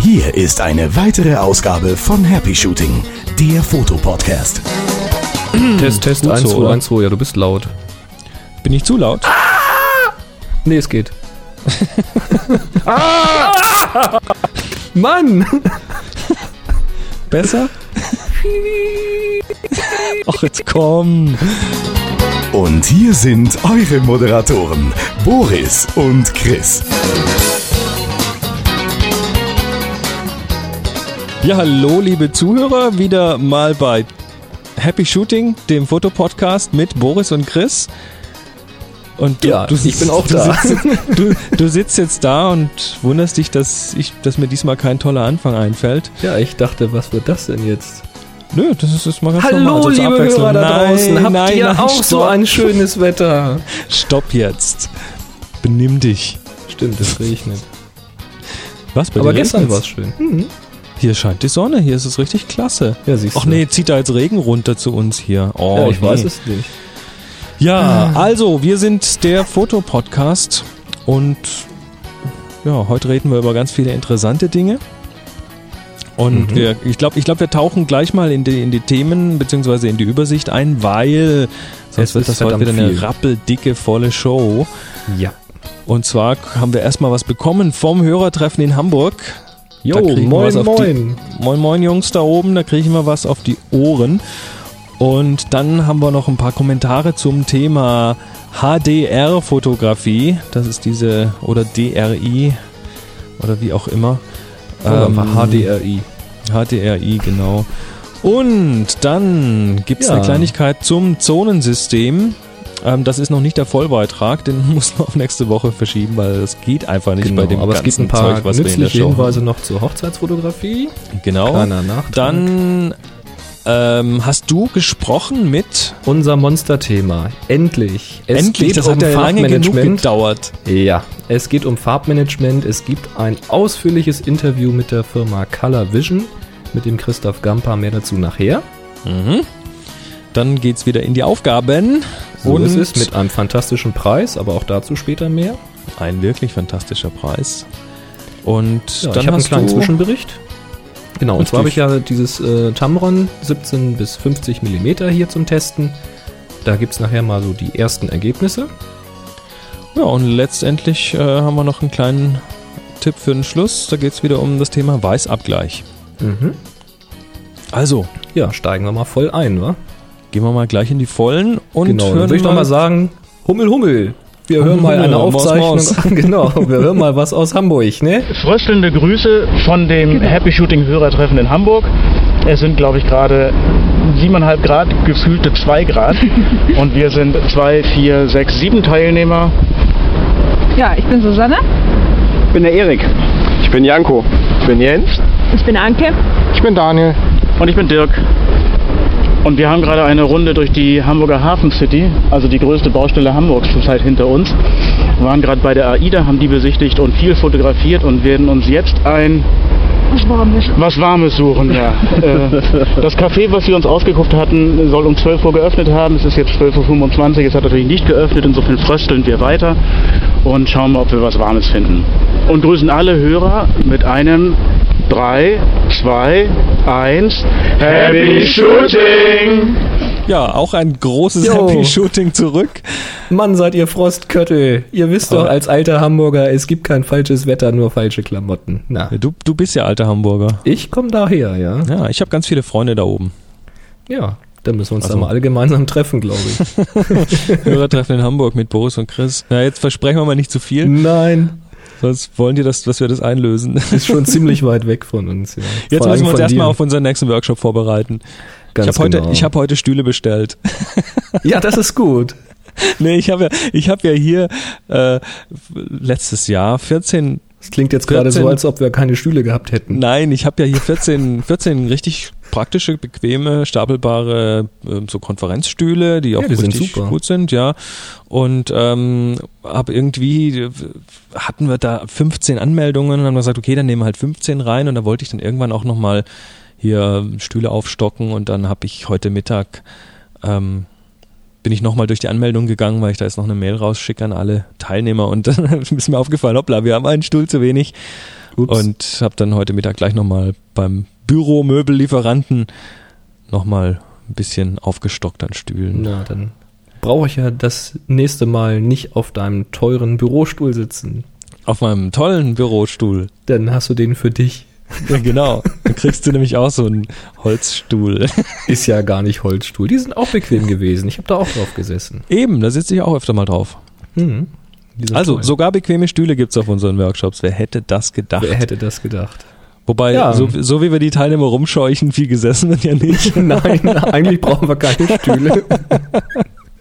Hier ist eine weitere Ausgabe von Happy Shooting, der Fotopodcast. Test, Test, Gut 1, so, 2, oder? 1, 2, ja, du bist laut. Bin ich zu laut? Nee, es geht. Mann! Besser? Ach, jetzt komm. Und hier sind eure Moderatoren, Boris und Chris. Ja, hallo, liebe Zuhörer. Wieder mal bei Happy Shooting, dem Fotopodcast mit Boris und Chris. Und du, Ja, du ich bin auch du da. Sitzt, du, du sitzt jetzt da und wunderst dich, dass, ich, dass mir diesmal kein toller Anfang einfällt. Ja, ich dachte, was wird das denn jetzt? Nö, das ist jetzt mal ganz Hallo, normal. so zur liebe. Hörer da Nein, draußen. Habt nein, ihr nein, auch stopp. so ein schönes Wetter? Stopp jetzt. Benimm dich. Stimmt, es regnet. Was, bei Aber gestern war es schön. Hier scheint die Sonne, hier ist es richtig klasse. Ja, siehst Ach du. nee, zieht da jetzt Regen runter zu uns hier. Oh, ja, ich nee. weiß es nicht. Ja, also, wir sind der Fotopodcast und ja, heute reden wir über ganz viele interessante Dinge. Und Mhm. wir, ich glaube, ich glaub, wir tauchen gleich mal in die, in die Themen beziehungsweise in die Übersicht ein, weil sonst wird das heute wieder eine viel. rappeldicke, volle Show. Ja. Und zwar haben wir erstmal was bekommen vom Hörertreffen in Hamburg. Jo, moin, moin. Moin Moin Jungs da oben, da kriegen wir was auf die Ohren. Und dann haben wir noch ein paar Kommentare zum Thema HDR-Fotografie. Das ist diese, oder DRI, oder wie auch immer. Ähm, HDRI. HDRI, genau. Und dann gibt es Ja. eine Kleinigkeit zum Zonensystem. Ähm, das ist noch nicht der Vollbeitrag, den muss man auf nächste Woche verschieben, weil das geht einfach nicht bei dem Genau, aber es gibt ganzen ein paar Zeug, was wir in der nützliche Show Hinweise noch zur Hochzeitsfotografie. Genau. Dann ähm, hast du gesprochen mit unser Monsterthema. Endlich. Es Endlich, geht das um hat ja lange genug Farbmanagement. gedauert. Ja, es geht um Farbmanagement. Es gibt ein ausführliches Interview mit der Firma Color Vision mit dem Christoph Gamper. Mehr dazu nachher. Mhm. Dann geht's wieder in die Aufgaben. So und ist es mit einem fantastischen Preis, aber auch dazu später mehr. ein wirklich fantastischer Preis. Und Ja, dann ich habe einen kleinen Zwischenbericht. Genau, und Richtig. zwar habe ich ja dieses äh, Tamron 17 bis 50 Millimeter hier zum Testen. Da gibt es nachher mal so die ersten Ergebnisse. ja und letztendlich äh, haben wir noch einen kleinen Tipp für den Schluss. Da geht's wieder um das Thema Weißabgleich. Mhm. Also Ja, steigen wir mal voll ein, wa? gehen wir mal gleich in die Vollen und genau, dann hören würde ich doch mal sagen, Hummel, Hummel. Wir hören mal eine Aufzeichnung. Maus. genau, wir hören mal was aus Hamburg, ne? fröstelnde Grüße von dem Happy Shooting Hörertreffen in Hamburg. Es sind, glaube ich, gerade 7,5 Grad, gefühlte 2 Grad. Und wir sind 2, 4, 6, 7 Teilnehmer. Ja, ich bin Susanne. Ich bin der Erik. Ich bin Janko. Ich bin Jens. Ich bin Anke. Ich bin Daniel. Und ich bin Dirk. Und wir haben gerade eine Runde durch die Hamburger Hafen City, also die größte Baustelle Hamburgs zurzeit hinter uns. Wir waren gerade bei der AIDA, haben die besichtigt und viel fotografiert und werden uns jetzt ein Was Warmes. was Warmes suchen. Ja. Äh, das Café, was wir uns ausgeguckt hatten, soll um 12 Uhr geöffnet haben. Es ist jetzt 12.25 Uhr, es hat natürlich nicht geöffnet, insofern frösteln wir weiter und schauen mal, ob wir was Warmes finden. Und grüßen alle Hörer mit einem 3, 2, 1. Happy Shooting! Ja, auch ein großes Jo. Happy Shooting zurück. Mann, seid ihr Frostköttel. Ihr wisst doch als alter Hamburger, es gibt kein falsches Wetter, nur falsche Klamotten. Na, Du, du bist ja alter Hamburger. ich komme daher, ja. Ja, ich habe ganz viele Freunde da oben. Ja, da müssen wir uns Also- da mal alle gemeinsam treffen, glaube ich. Hörertreffen in Hamburg mit Boris und Chris. Na, jetzt versprechen wir mal nicht zu viel, Nein, sonst wollen die, das, dass wir das einlösen. ist schon ziemlich weit weg von uns. Ja. Jetzt Vor müssen wir uns erstmal auf unseren nächsten Workshop vorbereiten. Ganz ich habe heute, genau. ich hab heute Stühle bestellt. Ja, das ist gut. nee, ich habe ja, ich hab ja hier äh, letztes Jahr 14, Es klingt jetzt gerade 14 so, als ob wir keine Stühle gehabt hätten. nein, ich habe ja hier 14, 14 richtig praktische, bequeme, stapelbare äh, so Konferenzstühle, die auch die sind richtig super. gut sind, ja. Und ähm, habe irgendwie hatten wir da 15 Anmeldungen und haben gesagt, okay, dann nehmen wir halt 15 rein und da wollte ich dann irgendwann auch noch mal hier Stühle aufstocken und dann habe ich heute Mittag ähm, bin ich nochmal durch die Anmeldung gegangen, weil ich da jetzt noch eine Mail rausschicke an alle Teilnehmer und dann ist mir aufgefallen, hoppla, wir haben einen Stuhl zu wenig. Ups. Und habe dann heute Mittag gleich nochmal beim Büromöbellieferanten nochmal ein bisschen aufgestockt an Stühlen. Na, dann brauche ich ja das nächste Mal nicht auf deinem teuren Bürostuhl sitzen. Auf meinem tollen Bürostuhl. Dann hast du den für dich. Ja, genau. Dann kriegst du nämlich auch so einen Holzstuhl. Ist ja gar nicht Holzstuhl. Die sind auch bequem gewesen. Ich habe da auch drauf gesessen. Eben, da sitze ich auch öfter mal drauf. Mhm. Also, toll. sogar bequeme Stühle gibt's auf unseren Workshops. Wer hätte das gedacht? Wer hätte das gedacht? Wobei, Ja. so, so wie wir die Teilnehmer rumscheuchen, viel gesessen wird ja nicht. Nein, eigentlich brauchen wir keine Stühle.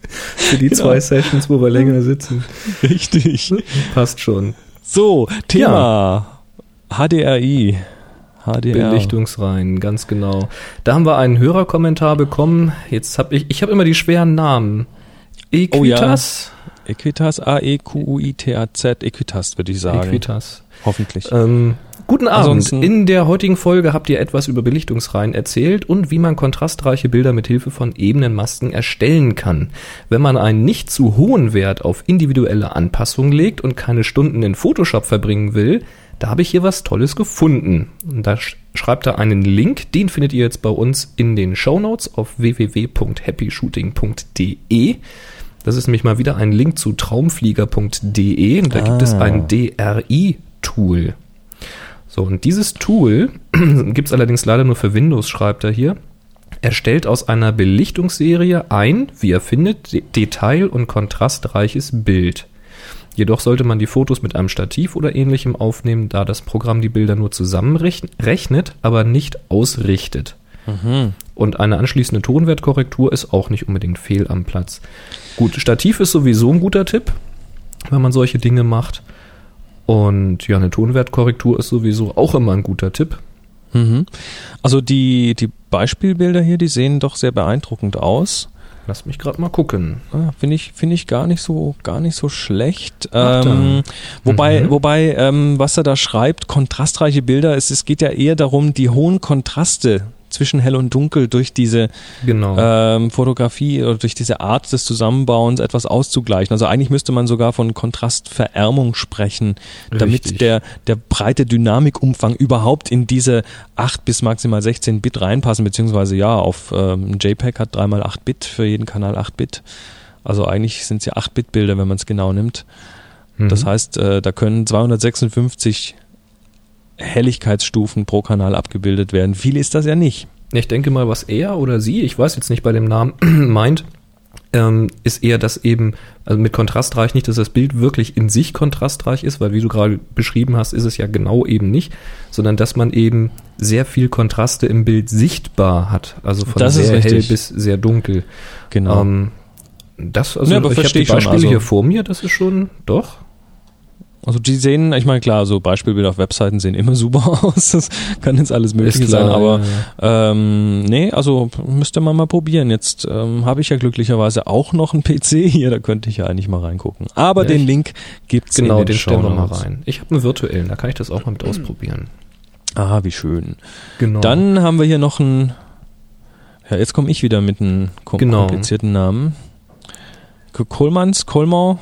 Für die zwei Sessions, wo wir länger sitzen. Richtig. Passt schon. So, Thema HDRI. HDR. Belichtungsreihen, ganz genau. Da haben wir einen Hörerkommentar bekommen. Jetzt habe ich, ich habe immer die schweren Namen. Equitas? Equitas, A-E-Q-U-I-T-A-Z, Equitas würde ich sagen. Equitas. Hoffentlich. Ähm, guten Abend. Ansonsten- In der heutigen Folge habt ihr etwas über Belichtungsreihen erzählt und wie man kontrastreiche Bilder mit Hilfe von Ebenenmasken erstellen kann. Wenn man einen nicht zu hohen Wert auf individuelle Anpassungen legt und keine Stunden in Photoshop verbringen will, da habe ich hier was Tolles gefunden. Und Da sch schreibt er einen Link, den findet ihr jetzt bei uns in den Show Notes auf www.happyshooting.de. Das ist nämlich mal wieder ein Link zu traumflieger.de. Und Da gibt es Ah. ein DRI-Tool. So, und dieses Tool gibt es allerdings leider nur für Windows, schreibt er hier. Erstellt aus einer Belichtungsserie ein, wie er findet, de- detail- und kontrastreiches Bild. Jedoch sollte man die Fotos mit einem Stativ oder ähnlichem aufnehmen, da das Programm die Bilder nur zusammenrechnet, aber nicht ausrichtet. Und eine anschließende Tonwertkorrektur ist auch nicht unbedingt fehl am Platz. Gut, Stativ ist sowieso ein guter Tipp, wenn man solche Dinge macht. Und ja, eine Tonwertkorrektur ist sowieso auch immer ein guter Tipp. Mhm. Also die, die Beispielbilder hier, die sehen doch sehr beeindruckend aus. Lass mich gerade mal gucken. Ah, Finde ich, finde ich gar nicht so, gar nicht so schlecht. Ähm, wobei, Mhm. wobei, ähm, was er da schreibt, kontrastreiche Bilder, es, es geht ja eher darum, die hohen Kontraste zwischen hell und dunkel durch diese Genau. ähm, Fotografie oder durch diese Art des Zusammenbauens etwas auszugleichen. Also eigentlich müsste man sogar von Kontrastverärmung sprechen, damit Richtig. der, der breite Dynamikumfang überhaupt in diese 8 bis maximal 16 Bit reinpassen, beziehungsweise ja, auf ähm, JPEG hat 3x8 Bit, für jeden Kanal 8 Bit. Also eigentlich sind es ja 8 Bit Bilder, wenn man es genau nimmt. Mhm. Das heißt, äh, da können 256 Helligkeitsstufen pro Kanal abgebildet werden. Viel ist das ja nicht. Ich denke mal, was er oder sie, ich weiß jetzt nicht bei dem Namen, meint, ähm, ist eher, dass eben, also mit kontrastreich nicht, dass das Bild wirklich in sich kontrastreich ist, weil wie du gerade beschrieben hast, ist es ja genau eben nicht, sondern dass man eben sehr viel Kontraste im Bild sichtbar hat. Also von Das sehr hell bis sehr dunkel. Genau. Ähm, das, also Ja, aber ich habe die Beispiele also- hier vor mir, das ist schon, doch. Also die sehen, ich meine klar, so Beispielbilder auf Webseiten sehen immer super aus. Das kann jetzt alles Mögliche klar, sein, aber ja, Ähm, nee, also müsste man mal probieren. Jetzt ähm, habe ich ja glücklicherweise auch noch einen PC hier, da könnte ich ja eigentlich mal reingucken. Aber Ja, den Link gibt's Genau, in den, den stellen wir mal rein. Ich habe einen virtuellen, da kann ich das auch mal mit ausprobieren. Ah, wie schön. Genau. Dann haben wir hier noch einen. Ja, jetzt komme ich wieder mit einem Genau. komplizierten Namen. K- Kohlmanns, Kolmau.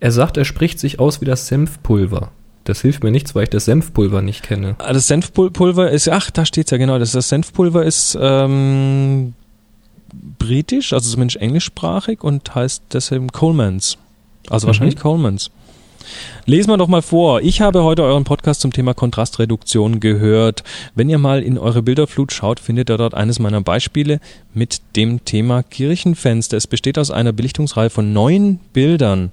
Er sagt, er spricht sich aus wie das Senfpulver. Das hilft mir nichts, weil ich das Senfpulver nicht kenne. Ah, Das Senfpulver ist, ach, da steht's ja genau. Das, das Senfpulver ist ähm, britisch, also zumindest englischsprachig und heißt deshalb Colemans. Also Mhm. wahrscheinlich Colemans. Lesen wir doch mal vor. Ich habe heute euren Podcast zum Thema Kontrastreduktion gehört. Wenn ihr mal in eure Bilderflut schaut, findet ihr dort eines meiner Beispiele mit dem Thema Kirchenfenster. Es besteht aus einer Belichtungsreihe von neun Bildern.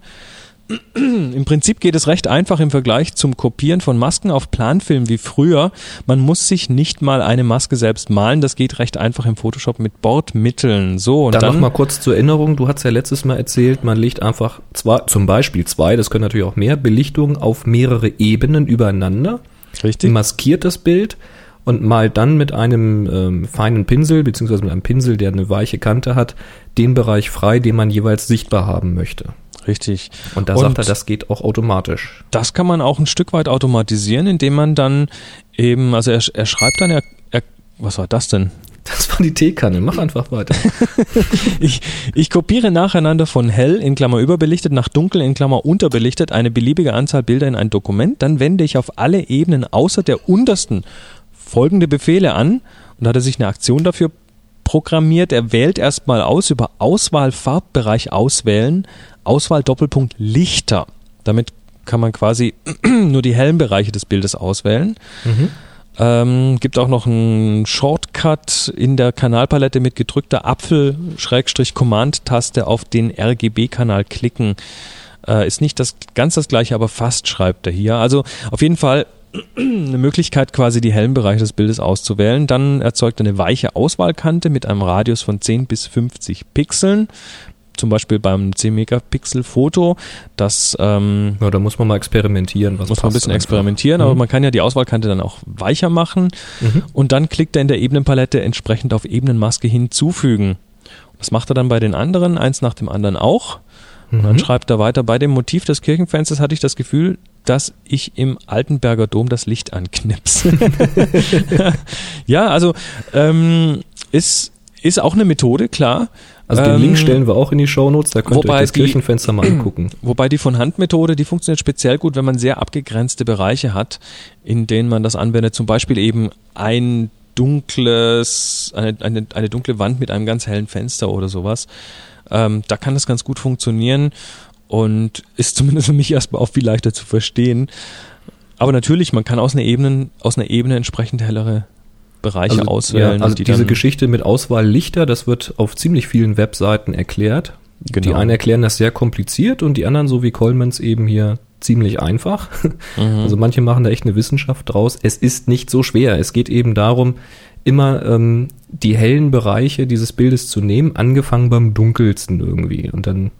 Im Prinzip geht es recht einfach im Vergleich zum Kopieren von Masken auf Planfilm wie früher. Man muss sich nicht mal eine Maske selbst malen. Das geht recht einfach im Photoshop mit Bordmitteln. So, und Dann, dann, noch mal kurz zur Erinnerung, du hast ja letztes Mal erzählt, man legt einfach zwei, zum Beispiel zwei, das können natürlich auch mehr, Belichtungen auf mehrere Ebenen übereinander, richtig. maskiert das Bild und malt dann mit einem ähm, feinen Pinsel, beziehungsweise mit einem Pinsel, der eine weiche Kante hat, den Bereich frei, den man jeweils sichtbar haben möchte. Richtig. Und da sagt er, das geht auch automatisch. Das kann man auch ein Stück weit automatisieren, indem man dann eben, also er, er schreibt dann, er, er, was war das denn? Das war die Teekanne. Mach einfach weiter. Ich, ich kopiere nacheinander von hell in Klammer überbelichtet nach dunkel in Klammer unterbelichtet eine beliebige Anzahl Bilder in ein Dokument. Dann wende ich auf alle Ebenen außer der untersten folgende Befehle an. Und da hat er sich eine Aktion dafür programmiert. Er wählt erstmal aus über Auswahl Farbbereich auswählen, Auswahl Doppelpunkt Lichter. Damit kann man quasi nur die hellen Bereiche des Bildes auswählen. Ähm, gibt auch noch einen Shortcut in der Kanalpalette mit gedrückter Apfel-Command-Taste auf den RGB-Kanal klicken. Äh, ist nicht das ganz das gleiche, aber fast schreibt er hier. Also auf jeden Fall eine Möglichkeit, quasi die hellen Bereiche des Bildes auszuwählen. Dann erzeugt er eine weiche Auswahlkante mit einem Radius von 10 bis 50 Pixeln. Zum Beispiel beim 10 Megapixel Foto. Das ähm, Ja, da muss man mal experimentieren. Was muss man ein bisschen einfach. experimentieren, aber man kann ja die Auswahlkante dann auch weicher machen. Und dann klickt er in der Ebenenpalette entsprechend auf Ebenenmaske hinzufügen. Das macht er dann bei den anderen, eins nach dem anderen auch. Und dann schreibt er weiter, bei dem Motiv des Kirchenfensters hatte ich das Gefühl, dass ich im Altenberger Dom das Licht anknipse. ja, also ähm, ist, ist auch eine Methode, klar. Also den Ähm, Link stellen wir auch in die Shownotes, da könnt ihr euch das die- Kirchenfenster mal angucken. Wobei die Von-Hand-Methode, die funktioniert speziell gut, wenn man sehr abgegrenzte Bereiche hat, in denen man das anwendet. Zum Beispiel eben ein dunkles, eine, eine, eine dunkle Wand mit einem ganz hellen Fenster oder sowas. Ähm, da kann das ganz gut funktionieren und ist zumindest für mich erstmal auch viel leichter zu verstehen. Aber natürlich, man kann aus einer Ebene, aus einer Ebene entsprechend hellere Bereiche auswählen. ja, also die diese Geschichte mit Auswahl Lichter, das wird auf ziemlich vielen Webseiten erklärt. Die Genau. einen erklären das sehr kompliziert und die anderen, so wie Colemans eben hier, ziemlich einfach. Mhm. Also manche machen da echt eine Wissenschaft draus. Es ist nicht so schwer. Es geht eben darum, immer ähm, die hellen Bereiche dieses Bildes zu nehmen, angefangen beim dunkelsten irgendwie. Und dann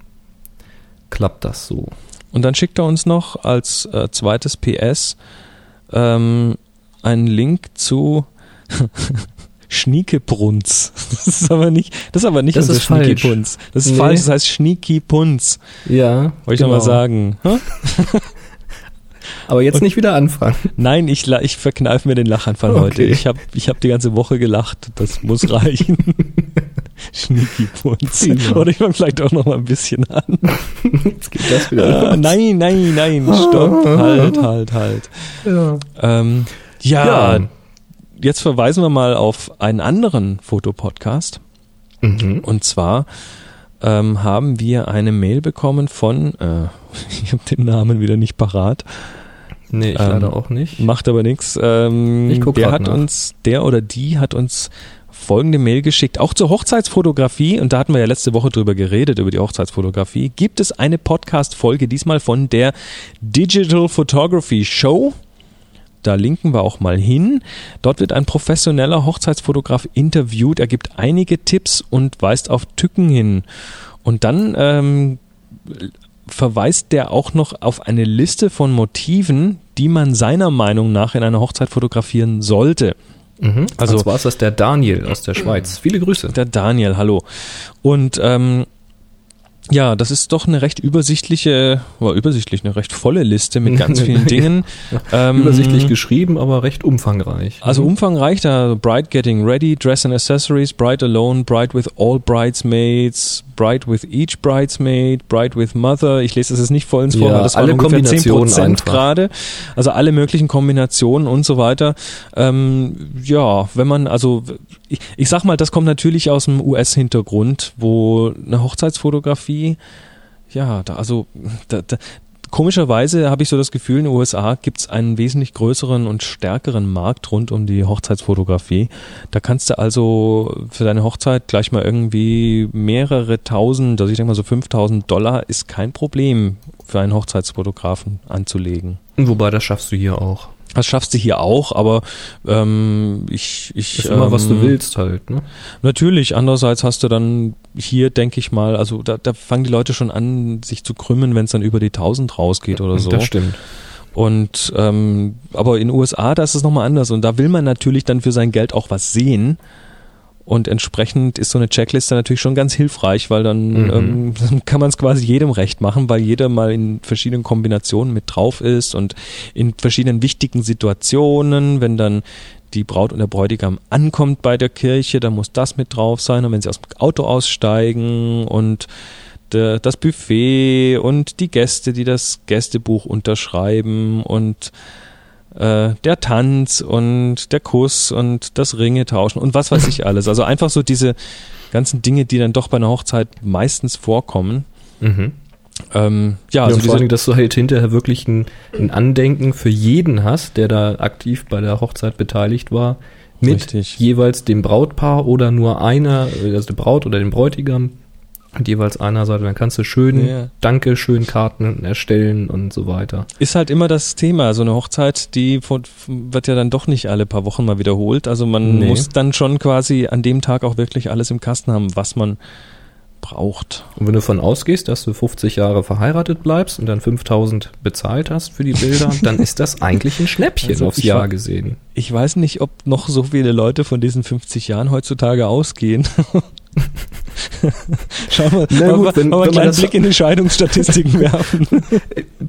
klappt das so. Und dann schickt er uns noch als äh, zweites PS ähm, einen Link zu Schniekebrunz. Das ist aber nicht, das ist aber nicht Das unser. Schniekepunz. Das ist Nee. falsch, das heißt Schniekipunz. Ja, Wollte ich noch mal sagen. Aber jetzt nicht wieder anfangen. Nein, ich, ich verkneife mir den Lachanfall Okay. heute. Ich habe ich hab die ganze Woche gelacht. Das muss reichen. Schniekipunz. Prima. Oder ich fange vielleicht auch noch mal ein bisschen an. Jetzt geht das wieder. Ah, nein, nein, nein, stopp, halt, halt, halt. Ja. Ähm, ja, Ja. Jetzt verweisen wir mal auf einen anderen Fotopodcast. Mhm. Und zwar ähm, haben wir eine Mail bekommen von, äh, ich habe den Namen wieder nicht parat, Nee, ich Ähm, leider auch nicht. macht aber nichts. Ähm, Ich guck der hat nach. uns, der oder die hat uns folgende Mail geschickt, auch zur Hochzeitsfotografie, und da hatten wir ja letzte Woche drüber geredet, über die Hochzeitsfotografie, gibt es eine Podcast-Folge, diesmal von der Digital Photography Show. Da linken wir auch mal hin. Dort wird ein professioneller Hochzeitsfotograf interviewt. Er gibt einige Tipps und weist auf Tücken hin. Und dann ähm, verweist der auch noch auf eine Liste von Motiven, die man seiner Meinung nach in einer Hochzeit fotografieren sollte. Mhm. Also- zwar ist das der Daniel aus der Schweiz. Viele Grüße. Der Daniel, hallo. Und ähm, ja, das ist doch eine recht übersichtliche, war übersichtlich, eine recht volle Liste mit ganz vielen Dingen. Ähm, Übersichtlich geschrieben, aber recht umfangreich. Also umfangreich, da Bride Getting Ready, Dress and Accessories, Bride Alone, Bride with All Bridesmaids, Bride with Each Bridesmaid, Bride with Mother. Ich lese das jetzt nicht vollends vor, Ja, das alle Kombinationen 10% einfach. gerade. Also alle möglichen Kombinationen und so weiter. Ähm, ja, wenn man, also ich, ich sag mal, das kommt natürlich aus dem US-Hintergrund, wo eine Hochzeitsfotografie, ja, da, also da, da, Komischerweise habe ich so das Gefühl, in den USA gibt es einen wesentlich größeren und stärkeren Markt rund um die Hochzeitsfotografie. Da kannst du also für deine Hochzeit gleich mal irgendwie mehrere tausend, also ich denke mal so 5000 Dollar ist kein Problem für einen Hochzeitsfotografen anzulegen. Wobei, das schaffst du hier auch. Das schaffst du hier auch, aber ähm, ich, ich Ist immer, was du ähm, willst halt. Ne? Natürlich, andererseits hast du dann hier, denke ich mal, also da, da fangen die Leute schon an, sich zu krümmen, wenn es dann über die 1000 rausgeht oder so. Das stimmt. Und ähm, aber in den USA, da ist es nochmal anders und da will man natürlich dann für sein Geld auch was sehen. Und entsprechend ist so eine Checkliste natürlich schon ganz hilfreich, weil dann, Mhm. ähm, dann kann man es quasi jedem recht machen, weil jeder mal in verschiedenen Kombinationen mit drauf ist und in verschiedenen wichtigen Situationen, wenn dann die Braut und der Bräutigam ankommt bei der Kirche, da muss das mit drauf sein. Und wenn sie aus dem Auto aussteigen und der, das Buffet und die Gäste, die das Gästebuch unterschreiben und äh, der Tanz und der Kuss und das Ringe tauschen und was weiß ich alles. Also einfach so diese ganzen Dinge, die dann doch bei einer Hochzeit meistens vorkommen. Mhm. Ähm, ja, Ja, also und vor allem, dass du halt hinterher wirklich ein, ein Andenken für jeden hast, der da aktiv bei der Hochzeit beteiligt war, mit Richtig. jeweils dem Brautpaar oder nur einer, also der Braut oder dem Bräutigam, und jeweils einer Seite. Dann kannst du schön Ja. Danke, schön Karten erstellen und so weiter. ist halt immer das Thema. So eine Hochzeit, die von, wird ja dann doch nicht alle paar Wochen mal wiederholt. Also man Nee. muss dann schon quasi an dem Tag auch wirklich alles im Kasten haben, was man braucht. Und wenn du davon ausgehst, dass du 50 Jahre verheiratet bleibst und dann 5000 bezahlt hast für die Bilder, dann ist das eigentlich ein Schnäppchen Also aufs Jahr gesehen. Ich weiß nicht, ob noch so viele Leute von diesen 50 Jahren heutzutage ausgehen. Schauen wir, Na gut, wir, wenn- wir wenn einen man kleinen das- Blick in die Scheidungsstatistiken werfen.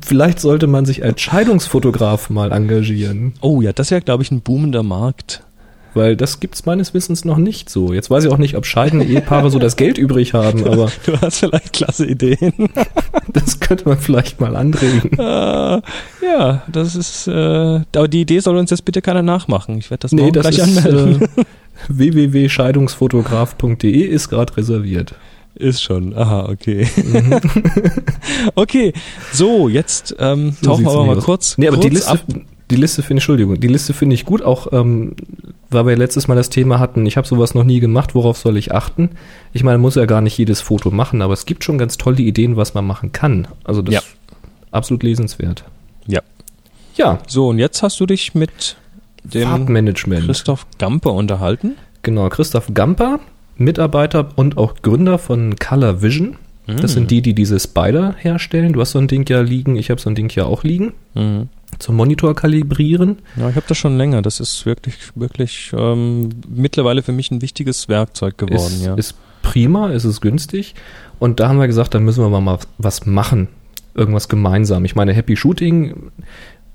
Vielleicht sollte man sich als Scheidungsfotograf mal engagieren. Oh ja, das wäre, glaube ich, ein boomender Markt. Weil das gibt's meines Wissens noch nicht so. Jetzt weiß ich auch nicht, ob scheidende Ehepaare so das Geld übrig haben, aber Du hast vielleicht klasse Ideen. das könnte man vielleicht mal anregen. Äh, ja, das ist, äh, aber die Idee soll uns jetzt bitte keiner nachmachen. Ich werde das Nee, das gleich ist anmelden. äh, www.scheidungsfotograf.de ist gerade reserviert. Ist schon. Aha, okay. Mhm. okay, so, jetzt ähm, So tauchen wir sieht's aber mal aus. kurz, Nee, aber kurz die Liste, ab. die Liste finde ich, Entschuldigung, die Liste finde ich gut, auch ähm, weil wir letztes Mal das Thema hatten, ich habe sowas noch nie gemacht, worauf soll ich achten? Ich meine, man muss ja gar nicht jedes Foto machen, aber es gibt schon ganz tolle Ideen, was man machen kann. Also das Ja. ist absolut lesenswert. Ja. Ja, So, und jetzt hast du dich mit dem Farbmanagement. Christoph Gamper unterhalten. Genau, Christoph Gamper, Mitarbeiter und auch Gründer von Color Vision. Das sind die, die diese Spider herstellen. Du hast so ein Ding ja liegen, ich habe so ein Ding ja auch liegen. Mhm. Zum Monitor kalibrieren. Ja, ich habe das schon länger. Das ist wirklich, wirklich ähm, mittlerweile für mich ein wichtiges Werkzeug geworden. ist, ja. ist prima, ist es günstig. Und da haben wir gesagt, da müssen wir mal was machen. Irgendwas gemeinsam. Ich meine, Happy Shooting,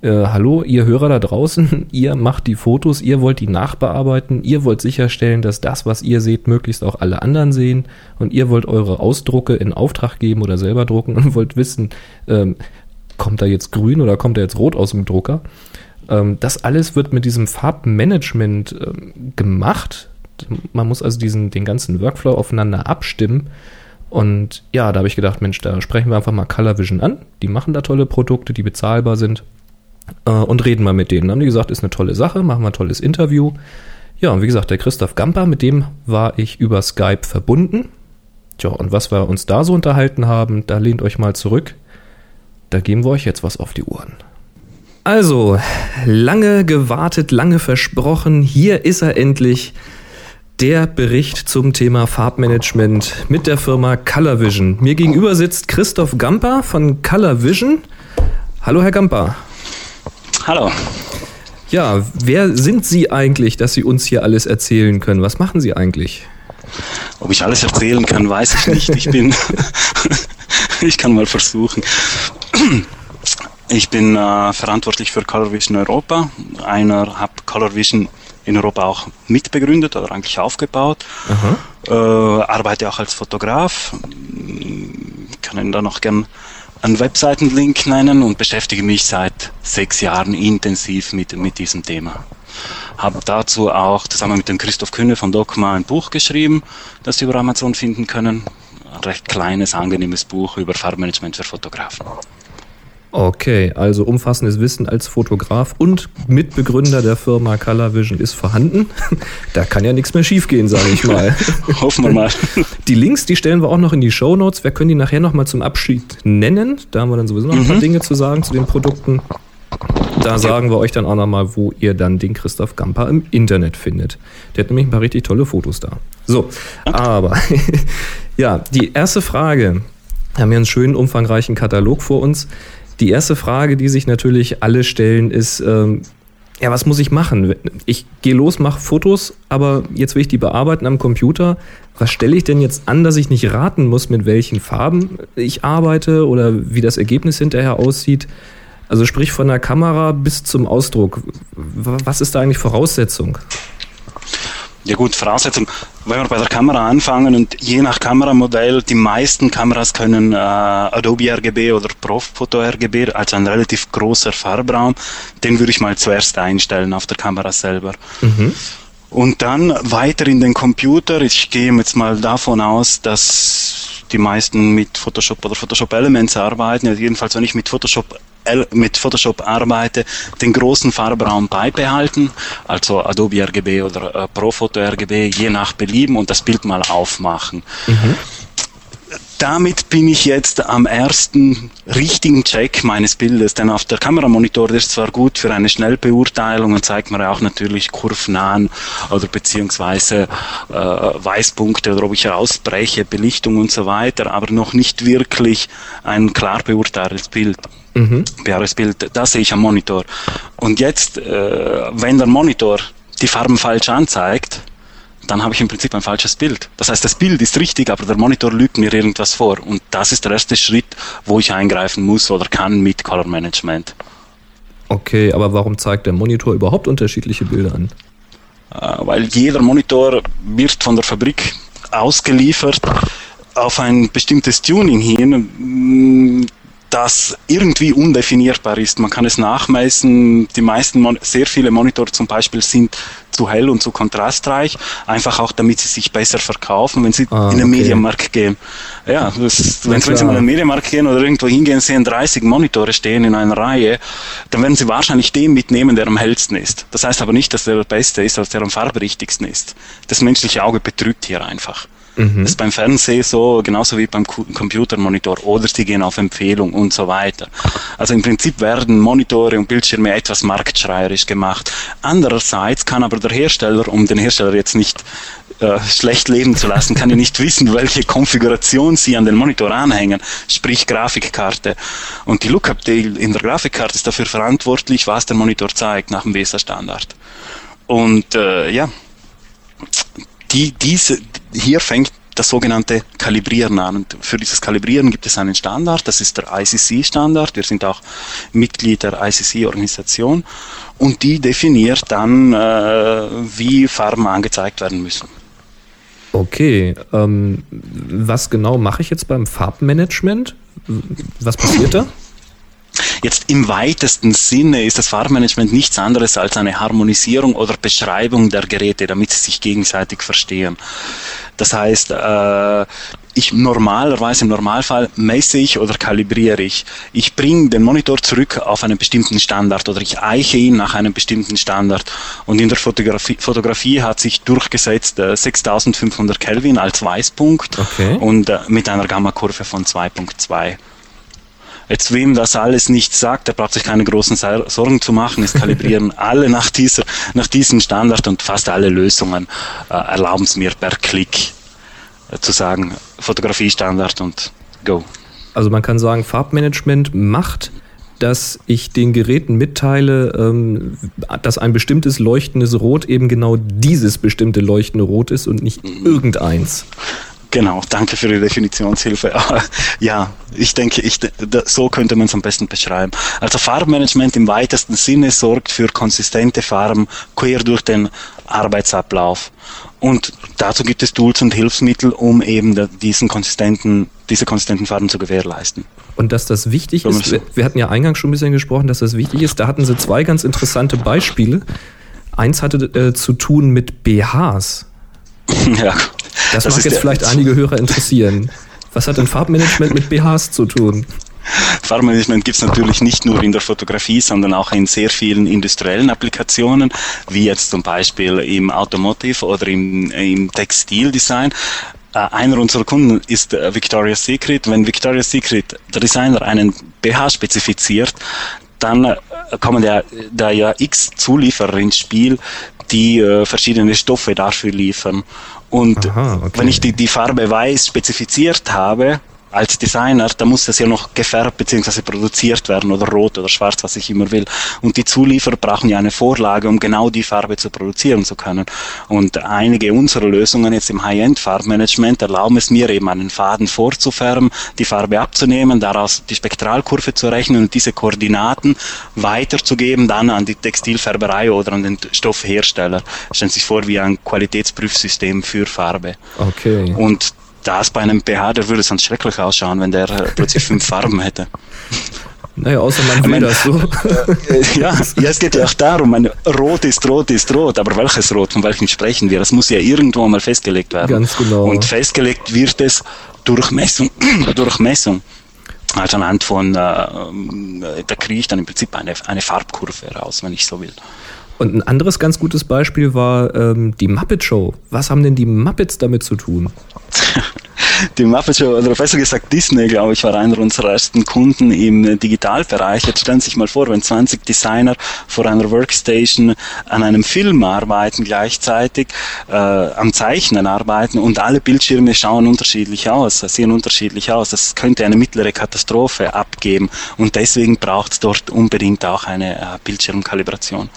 äh, hallo, ihr Hörer da draußen, ihr macht die Fotos, ihr wollt die nachbearbeiten, ihr wollt sicherstellen, dass das, was ihr seht, möglichst auch alle anderen sehen und ihr wollt eure Ausdrucke in Auftrag geben oder selber drucken und wollt wissen, ähm, kommt da jetzt grün oder kommt da jetzt rot aus dem Drucker? Ähm, das alles wird mit diesem Farbmanagement ähm, gemacht. Man muss also diesen, den ganzen Workflow aufeinander abstimmen. Und ja, da habe ich gedacht, Mensch, da sprechen wir einfach mal Color Vision an. Die machen da tolle Produkte, die bezahlbar sind. Äh, und reden mal mit denen. Dann haben die gesagt, ist eine tolle Sache, machen wir ein tolles Interview. Ja, und wie gesagt, der Christoph Gamper, mit dem war ich über Skype verbunden. Tja, und was wir uns da so unterhalten haben, da lehnt euch mal zurück. Da geben wir euch jetzt was auf die Ohren. Also, lange gewartet, lange versprochen, hier ist er endlich. Der Bericht zum Thema Farbmanagement mit der Firma Color Vision. Mir gegenüber sitzt Christoph Gamper von Color Vision. Hallo, Herr Gamper. Hallo, Ja, wer sind Sie eigentlich, dass Sie uns hier alles erzählen können? Was machen Sie eigentlich? ob ich alles erzählen kann, weiß ich nicht. Ich bin, ich kann mal versuchen. Ich bin äh, verantwortlich für Color Vision Europa. Einer habe Color Vision in Europa auch mitbegründet oder eigentlich aufgebaut. Äh, arbeite auch als Fotograf. Kann Ihnen da noch gern einen Webseitenlink nennen und beschäftige mich seit sechs Jahren intensiv mit, mit diesem Thema. Habe dazu auch zusammen mit dem Christoph Kühne von Dogma ein Buch geschrieben, das Sie über Amazon finden können. Ein recht kleines, angenehmes Buch über Farbmanagement für Fotografen. Okay, also umfassendes Wissen als Fotograf und Mitbegründer der Firma Color Vision ist vorhanden. Da kann ja nichts mehr schiefgehen, sage ich mal. Hoffen wir mal. Die Links, die stellen wir auch noch in die Show Notes. Wir können die nachher noch mal zum Abschied nennen. Da haben wir dann sowieso noch ein paar Dinge zu sagen zu den Produkten. Da sagen wir euch dann auch noch mal, wo ihr dann den Christoph Gamper im Internet findet. Der hat nämlich ein paar richtig tolle Fotos da. So, aber ja, die erste Frage. Wir haben hier einen schönen, umfangreichen Katalog vor uns. Die erste Frage, die sich natürlich alle stellen, ist, ähm, ja, was muss ich machen? Ich gehe los, mache Fotos, aber jetzt will ich die bearbeiten am Computer. Was stelle ich denn jetzt an, dass ich nicht raten muss, mit welchen Farben ich arbeite oder wie das Ergebnis hinterher aussieht? Also sprich von der Kamera bis zum Ausdruck. Was ist da eigentlich Voraussetzung? Ja gut, Voraussetzung, wenn wir bei der Kamera anfangen und je nach Kameramodell, die meisten Kameras können äh, Adobe RGB oder Profoto RGB, also ein relativ großer Farbraum, den würde ich mal zuerst einstellen auf der Kamera selber. Mhm. Und dann weiter in den Computer. Ich gehe jetzt mal davon aus, dass die meisten mit Photoshop oder Photoshop Elements arbeiten. Also jedenfalls, wenn ich mit Photoshop mit Photoshop arbeite, den großen Farbraum beibehalten, also Adobe RGB oder äh, Profoto RGB, je nach Belieben und das Bild mal aufmachen. Mhm damit bin ich jetzt am ersten richtigen Check meines Bildes, denn auf der Kameramonitor der ist zwar gut für eine Schnellbeurteilung und zeigt mir auch natürlich kurvnahen oder beziehungsweise äh, Weißpunkte oder ob ich ausbreche, Belichtung und so weiter, aber noch nicht wirklich ein klar beurteiltes Bild. Mhm. Das sehe ich am Monitor. Und jetzt, äh, wenn der Monitor die Farben falsch anzeigt, dann habe ich im Prinzip ein falsches Bild. Das heißt, das Bild ist richtig, aber der Monitor lügt mir irgendwas vor. Und das ist der erste Schritt, wo ich eingreifen muss oder kann mit Color Management. Okay, aber warum zeigt der Monitor überhaupt unterschiedliche Bilder an? Äh, weil jeder Monitor wird von der Fabrik ausgeliefert auf ein bestimmtes Tuning hin das irgendwie undefinierbar ist. Man kann es nachmessen. Die meisten, Mon sehr viele Monitore zum Beispiel sind zu hell und zu kontrastreich, einfach auch damit sie sich besser verkaufen, wenn sie ah, in den okay. Medienmarkt gehen. Ja, das, wenn, wenn sie mal in den Medienmarkt gehen oder irgendwo hingehen, sehen 30 Monitore stehen in einer Reihe, dann werden sie wahrscheinlich den mitnehmen, der am hellsten ist. Das heißt aber nicht, dass der der beste ist, als der am farbrichtigsten ist. Das menschliche Auge betrügt hier einfach. Mhm. Das ist beim Fernsehen so, genauso wie beim Computermonitor oder sie gehen auf Empfehlung und so weiter. Also im Prinzip werden Monitore und Bildschirme etwas marktschreierisch gemacht. Andererseits kann aber der Hersteller, um den Hersteller jetzt nicht äh, schlecht leben zu lassen, kann ja nicht wissen, welche Konfiguration sie an den Monitor anhängen, sprich Grafikkarte. Und die Lookup-Tail in der Grafikkarte ist dafür verantwortlich, was der Monitor zeigt nach dem WESA-Standard. Und äh, ja, die, diese, hier fängt das sogenannte Kalibrieren an. Und für dieses Kalibrieren gibt es einen Standard, das ist der ICC-Standard. Wir sind auch Mitglied der ICC-Organisation und die definiert dann, äh, wie Farben angezeigt werden müssen. Okay, ähm, was genau mache ich jetzt beim Farbmanagement? Was passiert da? Jetzt im weitesten Sinne ist das Farbmanagement nichts anderes als eine Harmonisierung oder Beschreibung der Geräte, damit sie sich gegenseitig verstehen. Das heißt, äh, ich normalerweise im Normalfall messe ich oder kalibriere ich. Ich bringe den Monitor zurück auf einen bestimmten Standard oder ich eiche ihn nach einem bestimmten Standard. Und in der Fotografie, Fotografie hat sich durchgesetzt äh, 6500 Kelvin als Weißpunkt okay. und äh, mit einer Gammakurve von 2.2. Jetzt wem das alles nicht sagt, der braucht sich keine großen Sorgen zu machen. Es kalibrieren alle nach, dieser, nach diesem Standard und fast alle Lösungen äh, erlauben es mir per Klick äh, zu sagen, Fotografiestandard und go. Also man kann sagen, Farbmanagement macht dass ich den Geräten mitteile, ähm, dass ein bestimmtes leuchtendes Rot eben genau dieses bestimmte leuchtende Rot ist und nicht irgendeins. Genau, danke für die Definitionshilfe. ja, ich denke, ich, so könnte man es am besten beschreiben. Also Farbmanagement im weitesten Sinne sorgt für konsistente Farben quer durch den Arbeitsablauf. Und dazu gibt es Tools und Hilfsmittel, um eben diesen konsistenten, diese konsistenten Farben zu gewährleisten. Und dass das wichtig so ist, wir hatten ja eingangs schon ein bisschen gesprochen, dass das wichtig ist, da hatten sie zwei ganz interessante Beispiele. Eins hatte äh, zu tun mit BHs. ja, das, das mag jetzt vielleicht einige Hörer interessieren. Was hat denn Farbmanagement mit BHs zu tun? Farbmanagement gibt es natürlich nicht nur in der Fotografie, sondern auch in sehr vielen industriellen Applikationen, wie jetzt zum Beispiel im Automotive oder im, im Textildesign. Äh, einer unserer Kunden ist äh, Victoria's Secret. Wenn Victoria's Secret, der Designer, einen BH spezifiziert, dann äh, kommen da, da ja x Zulieferer ins Spiel, die äh, verschiedene Stoffe dafür liefern. Und Aha, okay. wenn ich die, die Farbe weiß spezifiziert habe, als Designer, da muss das ja noch gefärbt bzw. produziert werden oder rot oder schwarz, was ich immer will. Und die Zulieferer brauchen ja eine Vorlage, um genau die Farbe zu produzieren zu können. Und einige unserer Lösungen jetzt im High-End-Farbmanagement erlauben es mir eben einen Faden vorzufärben, die Farbe abzunehmen, daraus die Spektralkurve zu rechnen und diese Koordinaten weiterzugeben dann an die Textilfärberei oder an den Stoffhersteller. Stellen Sie sich vor wie ein Qualitätsprüfsystem für Farbe. Okay. Und das bei einem BH, der würde sonst schrecklich ausschauen, wenn der äh, plötzlich fünf Farben hätte. Naja, außer man will das so. Äh, ja, ja, es geht ja auch darum, eine, rot ist rot ist rot, aber welches Rot, von welchem sprechen wir? Das muss ja irgendwo mal festgelegt werden. Ganz genau. Und festgelegt wird es durch Messung. durch Messung. Also anhand von, äh, da kriege ich dann im Prinzip eine, eine Farbkurve raus, wenn ich so will. Und ein anderes ganz gutes Beispiel war ähm, die Muppet Show. Was haben denn die Muppets damit zu tun? die Muppet Show, oder besser gesagt Disney, glaube ich, war einer unserer ersten Kunden im Digitalbereich. Jetzt stellen Sie sich mal vor, wenn 20 Designer vor einer Workstation an einem Film arbeiten gleichzeitig, äh, am Zeichnen arbeiten und alle Bildschirme schauen unterschiedlich aus, sehen unterschiedlich aus. Das könnte eine mittlere Katastrophe abgeben und deswegen braucht es dort unbedingt auch eine äh, Bildschirmkalibration.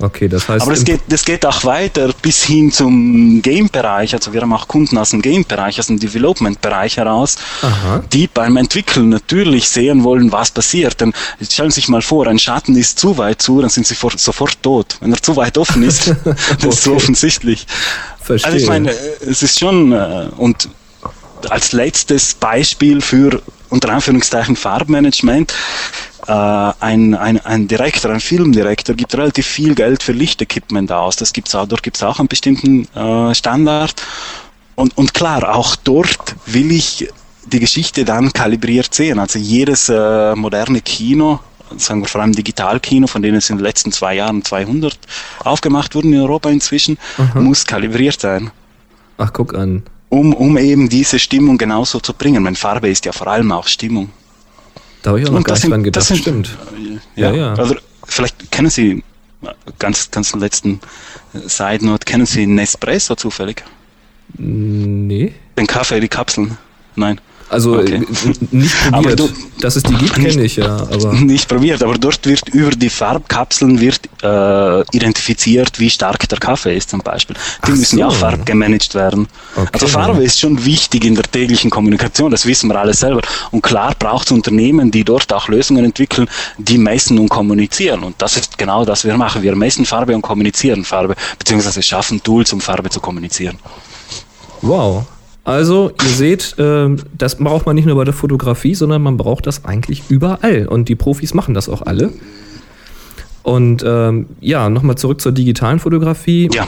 Okay, das heißt. Aber es geht, das geht auch weiter bis hin zum Game-Bereich. Also wir haben auch Kunden aus dem Game-Bereich, aus dem Development-Bereich heraus, Aha. die beim Entwickeln natürlich sehen wollen, was passiert. Denn stellen Sie sich mal vor, ein Schatten ist zu weit zu, dann sind Sie vor, sofort tot. Wenn er zu weit offen ist, das ist so offensichtlich. Verstehe. Also ich meine, es ist schon, äh, und als letztes Beispiel für unter Anführungszeichen Farbmanagement, äh, ein, ein, ein Direktor, ein Filmdirektor gibt relativ viel Geld für Lichtequipment aus. Das gibt's auch, dort gibt es auch einen bestimmten äh, Standard. Und, und klar, auch dort will ich die Geschichte dann kalibriert sehen. Also jedes äh, moderne Kino, sagen wir vor allem Digitalkino, von denen es in den letzten zwei Jahren 200 aufgemacht wurden in Europa inzwischen, Mhm. muss kalibriert sein Ach, guck an. um, um eben diese Stimmung genauso zu bringen. Meine Farbe ist ja vor allem auch Stimmung. Da habe ich auch noch Und gar das nicht dran gedacht. das sind- Stimmt. Ja, Ja, ja. Also vielleicht kennen Sie, ganz, ganz letzten äh, Side Note, kennen Sie Nespresso zufällig? Nee. Den Kaffee, die Kapseln? Nein. Also Okay. nicht probiert. du- Dass es die gibt, kenne ich ja. Aber Nicht probiert, aber dort wird über die Farbkapseln wird äh, identifiziert, wie stark der Kaffee ist zum Beispiel. Die Ach müssen ja auch so. farbgemanagt werden. Okay. Also Farbe ist schon wichtig in der täglichen Kommunikation, das wissen wir alle selber. Und klar braucht es Unternehmen, die dort auch Lösungen entwickeln, die messen und kommunizieren. Und das ist genau das, was wir machen. Wir messen Farbe und kommunizieren Farbe, beziehungsweise schaffen Tools, um Farbe zu kommunizieren. wow. Also, ihr seht, ähm, das braucht man nicht nur bei der Fotografie, sondern man braucht das eigentlich überall. Und die Profis machen das auch alle. Und ähm, ja, nochmal zurück zur digitalen Fotografie. Ja.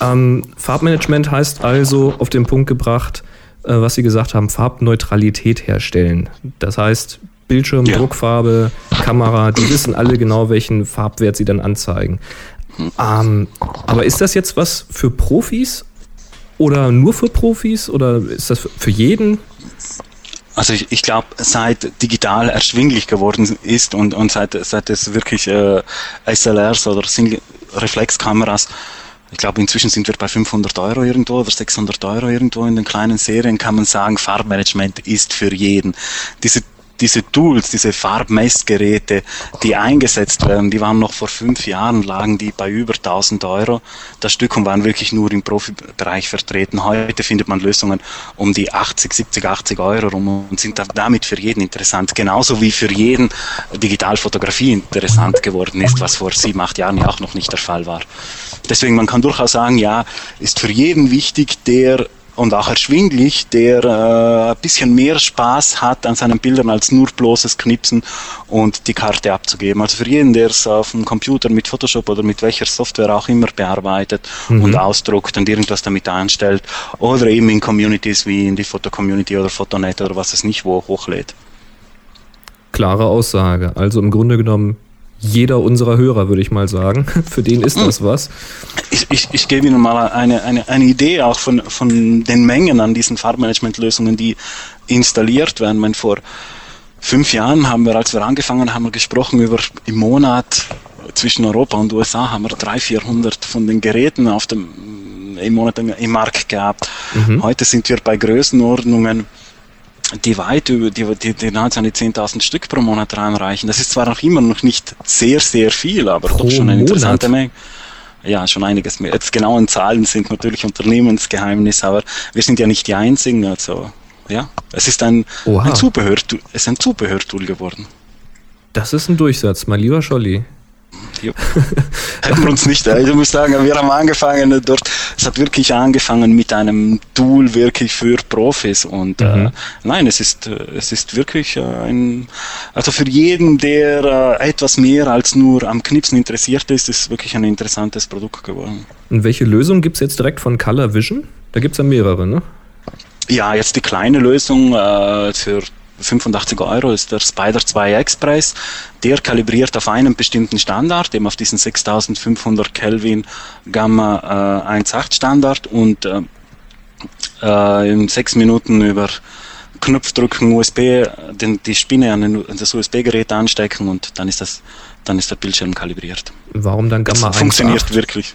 Ähm, Farbmanagement heißt also auf den Punkt gebracht, äh, was Sie gesagt haben, Farbneutralität herstellen. Das heißt, Bildschirm, Ja. Druckfarbe, Kamera, die wissen alle genau, welchen Farbwert sie dann anzeigen. Ähm, aber ist das jetzt was für Profis oder nur für Profis oder ist das für- jeden? Also ich, ich glaube, seit digital erschwinglich geworden ist und, und seit, seit es wirklich äh, SLRs oder Single Reflexkameras, ich glaube inzwischen sind wir bei 500 Euro irgendwo oder 600 Euro irgendwo in den kleinen Serien, kann man sagen, Farbmanagement ist für jeden. Diese diese Tools, diese Farbmessgeräte, die eingesetzt werden, die waren noch vor fünf Jahren, lagen die bei über 1000 Euro das Stück und waren wirklich nur im Profibereich vertreten. Heute findet man Lösungen um die 80, 70, 80 Euro rum und sind da- damit für jeden interessant. Genauso wie für jeden Digitalfotografie interessant geworden ist, was vor sieben, acht Jahren ja auch noch nicht der Fall war. Deswegen, man kann durchaus sagen, ja, ist für jeden wichtig, der und auch erschwinglich, der äh, ein bisschen mehr Spaß hat an seinen Bildern als nur bloßes Knipsen und die Karte abzugeben. Also für jeden, der es auf dem Computer mit Photoshop oder mit welcher Software auch immer bearbeitet und ausdruckt und irgendwas damit einstellt oder eben in Communities wie in die Foto-Community oder Fotonet oder was es nicht wo hochlädt. Klare Aussage. Also im Grunde genommen jeder unserer Hörer, würde ich mal sagen. Für den ist das was. Ich, ich, ich gebe Ihnen mal eine, eine, eine Idee auch von, von den Mengen an diesen Farbmanagementlösungen, die installiert werden. Ich meine, vor fünf Jahren haben wir, als wir angefangen haben, wir gesprochen über im Monat zwischen Europa und USA haben wir 300, 400 von den Geräten auf dem, im Monat im Markt gehabt. Heute sind wir bei Größenordnungen die weit über die, die, die nahezu an die 10.000 Stück pro Monat reinreichen. Das ist zwar noch immer noch nicht sehr, sehr viel, aber Pro doch schon eine Monat? interessante Menge. Ja, schon einiges mehr. Jetzt genauen Zahlen sind natürlich Unternehmensgeheimnis, aber wir sind ja nicht die Einzigen. Also ja, es ist ein, Oha. ein Zubehör, es ist ein Zubehörtool geworden. Das ist ein Durchsatz, mein lieber Scholli. Ja. Hätten wir uns nicht, äh, ich muss sagen, wir haben angefangen äh, dort, es hat wirklich angefangen mit einem Tool wirklich für Profis und Mhm. äh, nein, es ist, äh, es ist wirklich äh, ein, also für jeden, der äh, etwas mehr als nur am Knipsen interessiert ist, ist es wirklich ein interessantes Produkt geworden. Und welche Lösung gibt es jetzt direkt von Color Vision? Da gibt es ja mehrere, ne? Ja, jetzt die kleine Lösung äh, für 85 Euro ist der Spider 2 Express. Der kalibriert auf einen bestimmten Standard, eben auf diesen 6500 Kelvin Gamma äh, 1.8 Standard und äh, äh, in sechs Minuten über Knopfdrücken USB den, die Spinne an, den, an das USB-Gerät anstecken und dann ist das, dann ist der Bildschirm kalibriert. Warum dann Gamma es funktioniert 1.8? wirklich.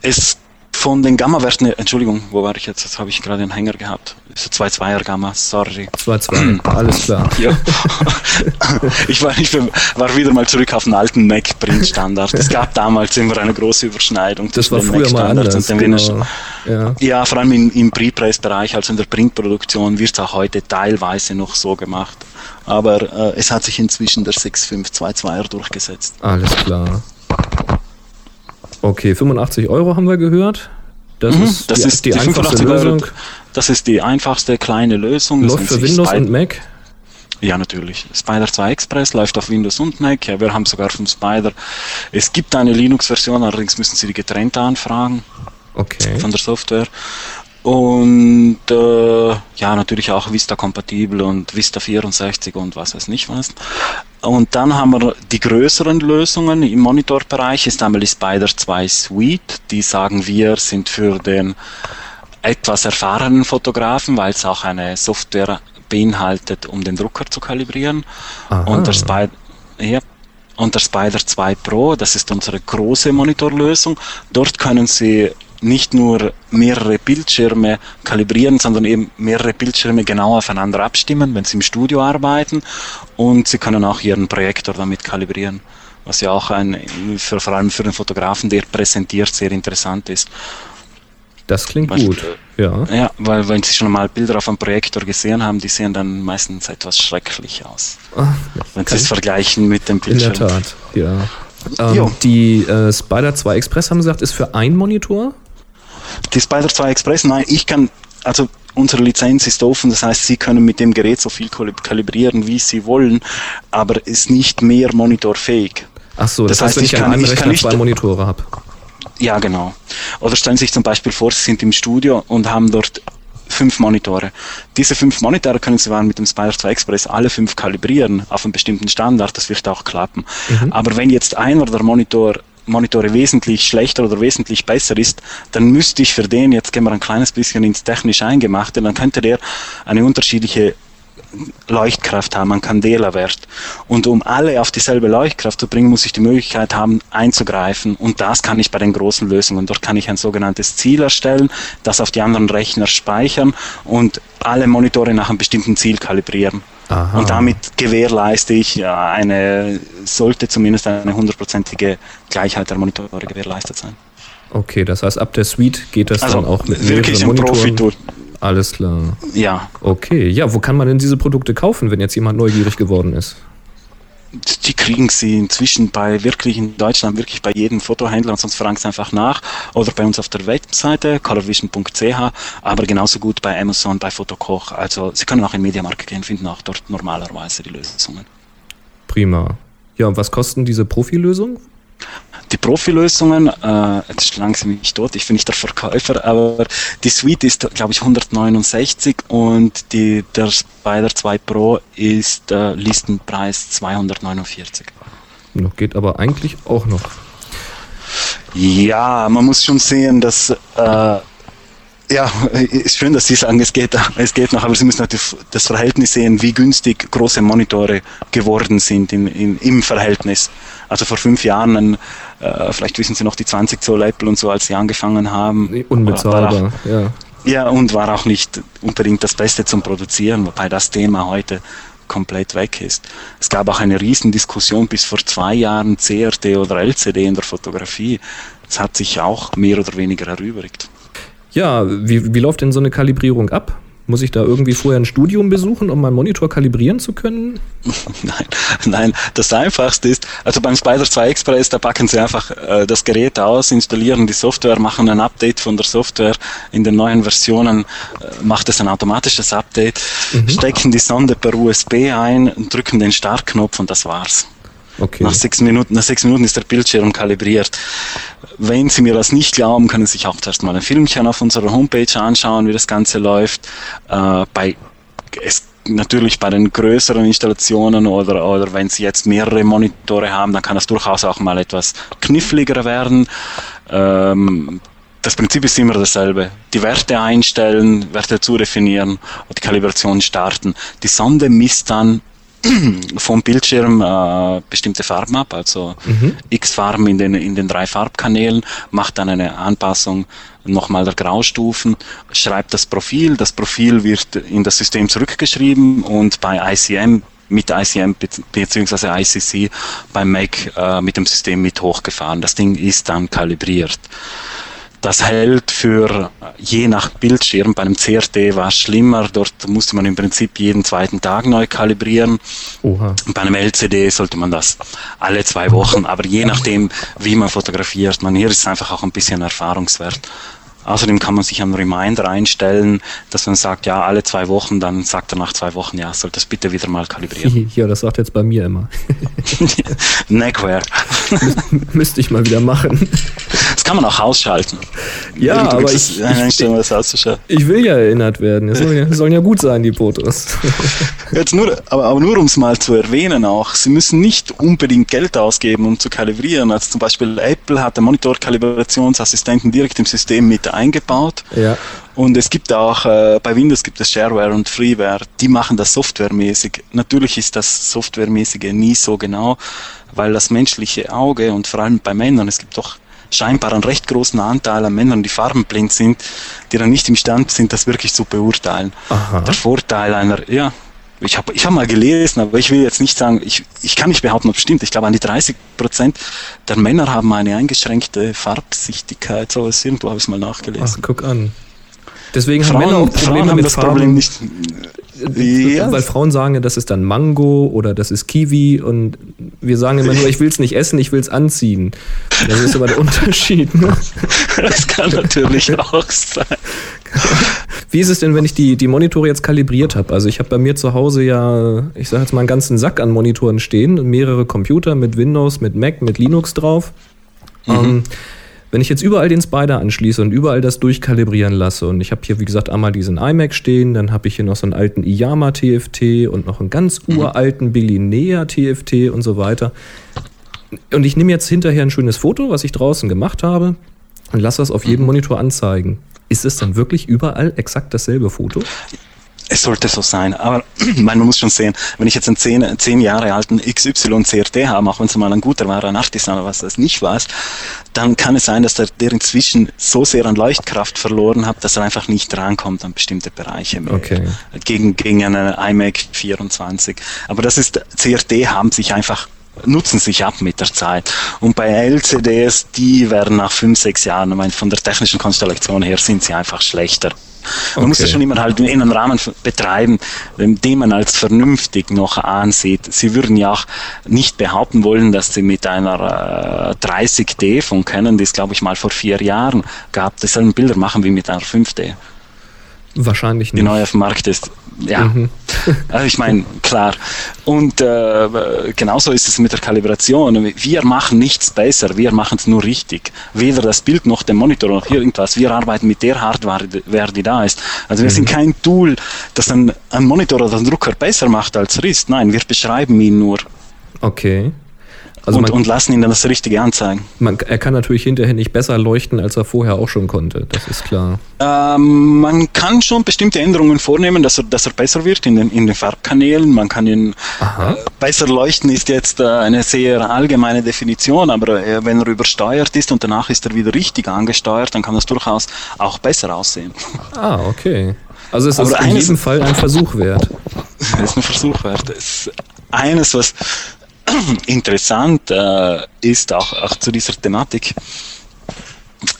Es von den Gamma-Werten, Entschuldigung, wo war ich jetzt? Jetzt habe ich gerade einen Hänger gehabt. So 2,2er Gamma, sorry. 2.2, alles klar. Ja. ich war, ich war wieder mal zurück auf den alten Mac-Print-Standard. Es gab damals immer eine große Überschneidung Das zwischen war den Mac-Standards und dem Genau. Ja. Ja, vor allem im, im Pre-Press-Bereich, also in der Printproduktion, wird es auch heute teilweise noch so gemacht. Aber äh, es hat sich inzwischen der 6522er durchgesetzt. Alles klar. Okay, 85 Euro haben wir gehört. Das Mhm, ist das die, ist die, die einfachste 85 Euro. Lösung. Das ist die einfachste kleine Lösung. Läuft für Windows Spider- und Mac. Ja, natürlich. Spider 2 Express läuft auf Windows und Mac. Ja, wir haben sogar vom Spider. Es gibt eine Linux-Version, allerdings müssen Sie die getrennt anfragen Okay. von der Software. Und äh, ja, natürlich auch Vista-kompatibel und Vista 64 und was weiß nicht was. Und dann haben wir die größeren Lösungen im Monitorbereich, ist einmal die Spider 2 Suite. Die sagen wir sind für den etwas erfahrenen Fotografen, weil es auch eine Software beinhaltet, um den Drucker zu kalibrieren. Aha. Und der, Spider, ja, und der Spider 2 Pro, das ist unsere große Monitorlösung. Dort können Sie nicht nur mehrere Bildschirme kalibrieren, sondern eben mehrere Bildschirme genau aufeinander abstimmen, wenn Sie im Studio arbeiten. Und Sie können auch Ihren Projektor damit kalibrieren, was ja auch ein, für, vor allem für den Fotografen, der präsentiert, sehr interessant ist. Das klingt Beispiel- gut. Ja. Ja, weil wenn Sie schon mal Bilder auf einem Projektor gesehen haben, die sehen dann meistens etwas schrecklich aus. Ah, Wenn Sie es vergleichen mit dem In der Bildschirm. Tat, ja. Ähm, die äh, Spider 2 Express haben Sie gesagt, ist für ein Monitor? Die Spider 2 Express, nein, ich kann, also unsere Lizenz ist offen, das heißt, Sie können mit dem Gerät so viel kalib- kalibrieren, wie Sie wollen, aber ist nicht mehr monitorfähig. Ach so, das, Das heißt, heißt, wenn ich ich an kann- einem Rechner zwei Monitore habe. Ja, genau. Oder stellen Sie sich zum Beispiel vor, Sie sind im Studio und haben dort fünf Monitore. Diese fünf Monitore können Sie dann mit dem Spider 2 Express alle fünf kalibrieren auf einen bestimmten Standard, das wird auch klappen. Aber wenn jetzt einer der Monitor, Monitore wesentlich schlechter oder wesentlich besser ist, dann müsste ich für den, jetzt gehen wir ein kleines bisschen ins technisch Eingemachte, dann könnte der eine unterschiedliche Leuchtkraft haben, einen Candela-Wert. Und um alle auf dieselbe Leuchtkraft zu bringen, muss ich die Möglichkeit haben, einzugreifen. Und das kann ich bei den großen Lösungen. Dort kann ich ein sogenanntes Ziel erstellen, das auf die anderen Rechner speichern und alle Monitore nach einem bestimmten Ziel kalibrieren. Aha. Und damit gewährleiste ich ja, eine, sollte zumindest eine hundertprozentige Gleichheit der Monitore gewährleistet sein. Okay, das heißt, ab der Suite geht das Also dann auch mit wirklich mehreren Monitoren. Profi-Tool. Alles klar. Ja, Okay, ja, wo kann man denn diese Produkte kaufen, wenn jetzt jemand neugierig geworden ist? Die kriegen sie inzwischen bei wirklich in Deutschland wirklich bei jedem Fotohändler und sonst fragen sie einfach nach oder bei uns auf der Webseite colorvision.ch, aber genauso gut bei Amazon, bei Fotokoch. Also sie können auch in Mediamarkt gehen, finden auch dort normalerweise die Lösungen. Prima. Ja, und was kosten diese Profilösung? Die Profilösungen, äh, jetzt schlagen sie mich tot, ich bin nicht der Verkäufer, aber die Suite ist, glaube ich, 169 und die, der Spider 2 Pro ist äh, Listenpreis 249. Noch geht aber eigentlich auch noch. Ja, man muss schon sehen, dass äh, ja, ist schön, dass Sie sagen, es geht, es geht noch, aber Sie müssen natürlich das Verhältnis sehen, wie günstig große Monitore geworden sind in, in, im Verhältnis. Also vor fünf Jahren, äh, vielleicht wissen Sie noch die 20 Zoll Apple und so, als Sie angefangen haben. Unbezahlbar, ja. Ja, und war auch nicht unbedingt das Beste zum Produzieren, wobei das Thema heute komplett weg ist. Es gab auch eine Riesendiskussion bis vor zwei Jahren CRT oder LCD in der Fotografie. Es hat sich auch mehr oder weniger erübrigt. Ja, wie, wie läuft denn so eine Kalibrierung ab? Muss ich da irgendwie vorher ein Studium besuchen, um meinen Monitor kalibrieren zu können? nein, nein, das Einfachste ist, also beim Spider 2 Express, da packen Sie einfach äh, das Gerät aus, installieren die Software, machen ein Update von der Software. In den neuen Versionen äh, macht es ein automatisches Update, mhm. stecken die Sonde per USB ein, drücken den Startknopf und das war's. Okay. Nach sechs Minuten, nach sechs Minuten ist der Bildschirm kalibriert. Wenn Sie mir das nicht glauben, können Sie sich auch zuerst mal ein Filmchen auf unserer Homepage anschauen, wie das Ganze läuft. Äh, bei es natürlich bei den größeren Installationen oder, oder wenn Sie jetzt mehrere Monitore haben, dann kann das durchaus auch mal etwas kniffliger werden. Ähm, das Prinzip ist immer dasselbe. Die Werte einstellen, Werte zu definieren und die Kalibration starten. Die Sonde misst dann vom Bildschirm äh, bestimmte Farben ab, also mhm. x Farben in den, in den drei Farbkanälen, macht dann eine Anpassung nochmal der Graustufen, schreibt das Profil, das Profil wird in das System zurückgeschrieben und bei ICM mit ICM bzw. ICC beim Mac äh, mit dem System mit hochgefahren. Das Ding ist dann kalibriert. Das hält für je nach Bildschirm. Bei einem CRT war es schlimmer. Dort musste man im Prinzip jeden zweiten Tag neu kalibrieren. Oha. Bei einem LCD sollte man das alle zwei Wochen. Aber je nachdem, wie man fotografiert, man hier ist einfach auch ein bisschen Erfahrungswert. Außerdem kann man sich einen Reminder einstellen, dass man sagt, ja, alle zwei Wochen, dann sagt er nach zwei Wochen, ja, soll das bitte wieder mal kalibrieren. Ja, das sagt jetzt bei mir immer. Neckwear. Müsste ich mal wieder machen. Das kann man auch ausschalten. Ja, aber ich, ich, ich, will ja erinnert werden. Es sollen ja, sollen ja gut sein, die Fotos. Jetzt nur, aber, aber nur um es mal zu erwähnen auch, Sie müssen nicht unbedingt Geld ausgeben, um zu kalibrieren. Also zum Beispiel Apple hat den Monitor-Kalibrationsassistenten direkt im System mit eingebaut. Ja. Und es gibt auch, äh, bei Windows gibt es Shareware und Freeware, die machen das softwaremäßig. Natürlich ist das softwaremäßige nie so genau, weil das menschliche Auge und vor allem bei Männern, es gibt doch scheinbar einen recht großen Anteil an Männern, die farbenblind sind, die dann nicht imstand sind, das wirklich zu beurteilen. Aha. Der Vorteil einer, ja, ich habe ich hab mal gelesen, aber ich will jetzt nicht sagen, ich, ich kann nicht behaupten, ob es stimmt. Ich glaube, an die 30 Prozent der Männer haben eine eingeschränkte Farbsichtigkeit. So was irgendwo habe ich es mal nachgelesen. Ach, guck an. Deswegen Frauen, haben Männer auch Probleme Frauen haben mit das Farben. Problem nicht. Ja. Weil Frauen sagen ja, das ist dann Mango oder das ist Kiwi und wir sagen immer nur, ich will es nicht essen, ich will es anziehen. Das ist aber der Unterschied. Ne? Das kann natürlich auch sein. Wie ist es denn, wenn ich die, die Monitore jetzt kalibriert habe? Also ich habe bei mir zu Hause ja, ich sage jetzt mal einen ganzen Sack an Monitoren stehen und mehrere Computer mit Windows, mit Mac, mit Linux drauf. Mhm. Ähm, wenn ich jetzt überall den Spider anschließe und überall das durchkalibrieren lasse und ich habe hier, wie gesagt, einmal diesen iMac stehen, dann habe ich hier noch so einen alten Iyama TFT und noch einen ganz mhm. uralten Billinea TFT und so weiter. Und ich nehme jetzt hinterher ein schönes Foto, was ich draußen gemacht habe und lasse das auf jedem mhm. Monitor anzeigen. Ist es dann wirklich überall exakt dasselbe Foto? Es sollte so sein, aber man muss schon sehen, wenn ich jetzt einen zehn, zehn Jahre alten XY CRT habe, auch wenn es mal ein guter war, ein Artisan oder was das nicht war, dann kann es sein, dass der, der inzwischen so sehr an Leuchtkraft verloren hat, dass er einfach nicht rankommt an bestimmte Bereiche mehr. Okay. Gegen, gegen einen iMac 24. Aber das ist, CRT haben sich einfach nutzen sich ab mit der Zeit. Und bei LCDs, die werden nach fünf, sechs Jahren, ich meine, von der technischen Konstellation her sind sie einfach schlechter. Man okay. muss das schon immer halt in einem Rahmen betreiben, den man als vernünftig noch ansieht. Sie würden ja auch nicht behaupten wollen, dass sie mit einer äh, 30D von Canon, die es glaube ich mal vor vier Jahren gab, dieselben Bilder machen wie mit einer 5D. Wahrscheinlich nicht. Die neu auf dem Markt ist. Ja. Mhm. also ich meine, klar. Und äh, genauso ist es mit der Kalibration. Wir machen nichts besser, wir machen es nur richtig. Weder das Bild noch der Monitor noch irgendwas. Wir arbeiten mit der Hardware, die da ist. Also wir mhm. sind kein Tool, das dann einen Monitor oder einen Drucker besser macht als RIST. Nein, wir beschreiben ihn nur. Okay. Also und, man, und lassen ihn dann das Richtige anzeigen. man, er kann natürlich hinterher nicht besser leuchten, als er vorher auch schon konnte. Das ist klar. Ähm, man kann schon bestimmte Änderungen vornehmen, dass er, dass er besser wird in den, in den Farbkanälen. Man kann ihn äh, besser leuchten ist jetzt äh, eine sehr allgemeine Definition, aber äh, wenn er übersteuert ist und danach ist er wieder richtig angesteuert, dann kann das durchaus auch besser aussehen. Ah, okay. Also es Aber ist in jedem Fall ein Versuch wert. Das ist ein Versuch wert. Das ist eines, was interessant äh, ist, auch, auch zu dieser Thematik,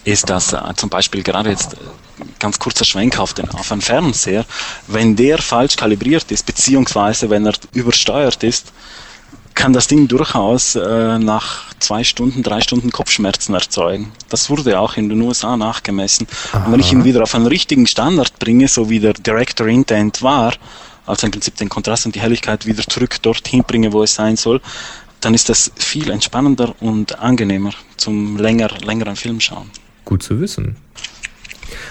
ist, dass äh, zum Beispiel gerade jetzt äh, ganz kurzer Schwenk auf, den, auf einen Fernseher, wenn der falsch kalibriert ist, beziehungsweise wenn er übersteuert ist, kann das Ding durchaus äh, nach zwei Stunden, drei Stunden Kopfschmerzen erzeugen. Das wurde auch in den USA nachgemessen. Und wenn ich ihn wieder auf einen richtigen Standard bringe, so wie der Director Intent war, also im Prinzip den Kontrast und die Helligkeit wieder zurück dorthin bringe, wo es sein soll, dann ist das viel entspannender und angenehmer zum länger, längeren Film schauen. Gut zu wissen.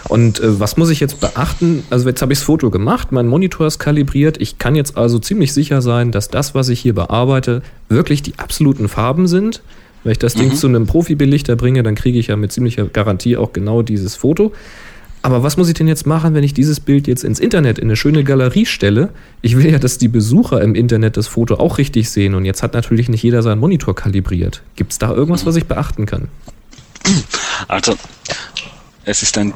Und äh, was muss ich jetzt beachten? Also jetzt habe ich das Foto gemacht, mein Monitor ist kalibriert. Ich kann jetzt also ziemlich sicher sein, dass das, was ich hier bearbeite, wirklich die absoluten Farben sind. Wenn ich das Ding zu einem Profibelichter bringe, dann kriege ich ja mit ziemlicher Garantie auch genau dieses Foto. Aber was muss ich denn jetzt machen, wenn ich dieses Bild jetzt ins Internet in eine schöne Galerie stelle? Ich will ja, dass die Besucher im Internet das Foto auch richtig sehen. Und jetzt hat natürlich nicht jeder seinen Monitor kalibriert. Gibt es da irgendwas, was ich beachten kann? Also, es ist ein,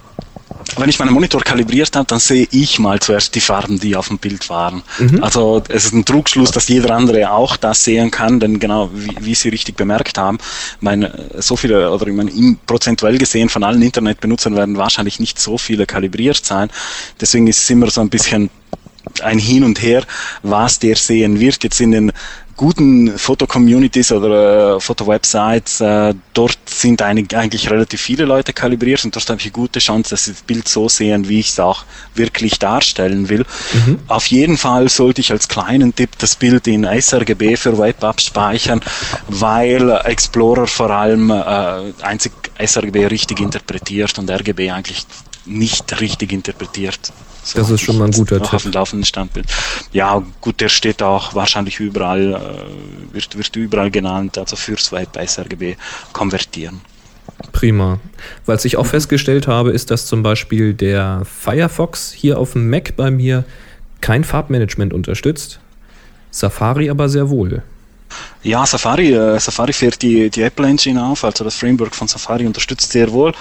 wenn ich meinen Monitor kalibriert habe, dann sehe ich mal zuerst die Farben, die auf dem Bild waren. Also, es ist ein Trugschluss, dass jeder andere auch das sehen kann, denn genau, wie, wie Sie richtig bemerkt haben, meine, so viele, oder ich meine, im- prozentuell gesehen von allen Internetbenutzern werden wahrscheinlich nicht so viele kalibriert sein. Deswegen ist es immer so ein bisschen ein Hin und Her, was der sehen wird. Jetzt in den guten Foto-Communities oder äh, Foto-Websites, äh, dort sind einig, eigentlich relativ viele Leute kalibriert und dort habe ich eine gute Chance, dass sie das Bild so sehen, wie ich es auch wirklich darstellen will. Auf jeden Fall sollte ich als kleinen Tipp das Bild in sRGB für Web abspeichern, weil Explorer vor allem äh, einzig sRGB richtig interpretiert und RGB eigentlich nicht richtig interpretiert. So Das ist schon mal ein guter auch auf Tipp. dem laufenden Standbild. Ja, gut, der steht auch wahrscheinlich überall, äh, wird, wird überall genannt, also fürs Web sRGB konvertieren. Prima. Was ich auch festgestellt habe, ist, dass zum Beispiel der Firefox hier auf dem Mac bei mir kein Farbmanagement unterstützt. Safari aber sehr wohl. Ja, Safari, äh, Safari fährt die, die Apple Engine auf, also das Framework von Safari unterstützt sehr wohl.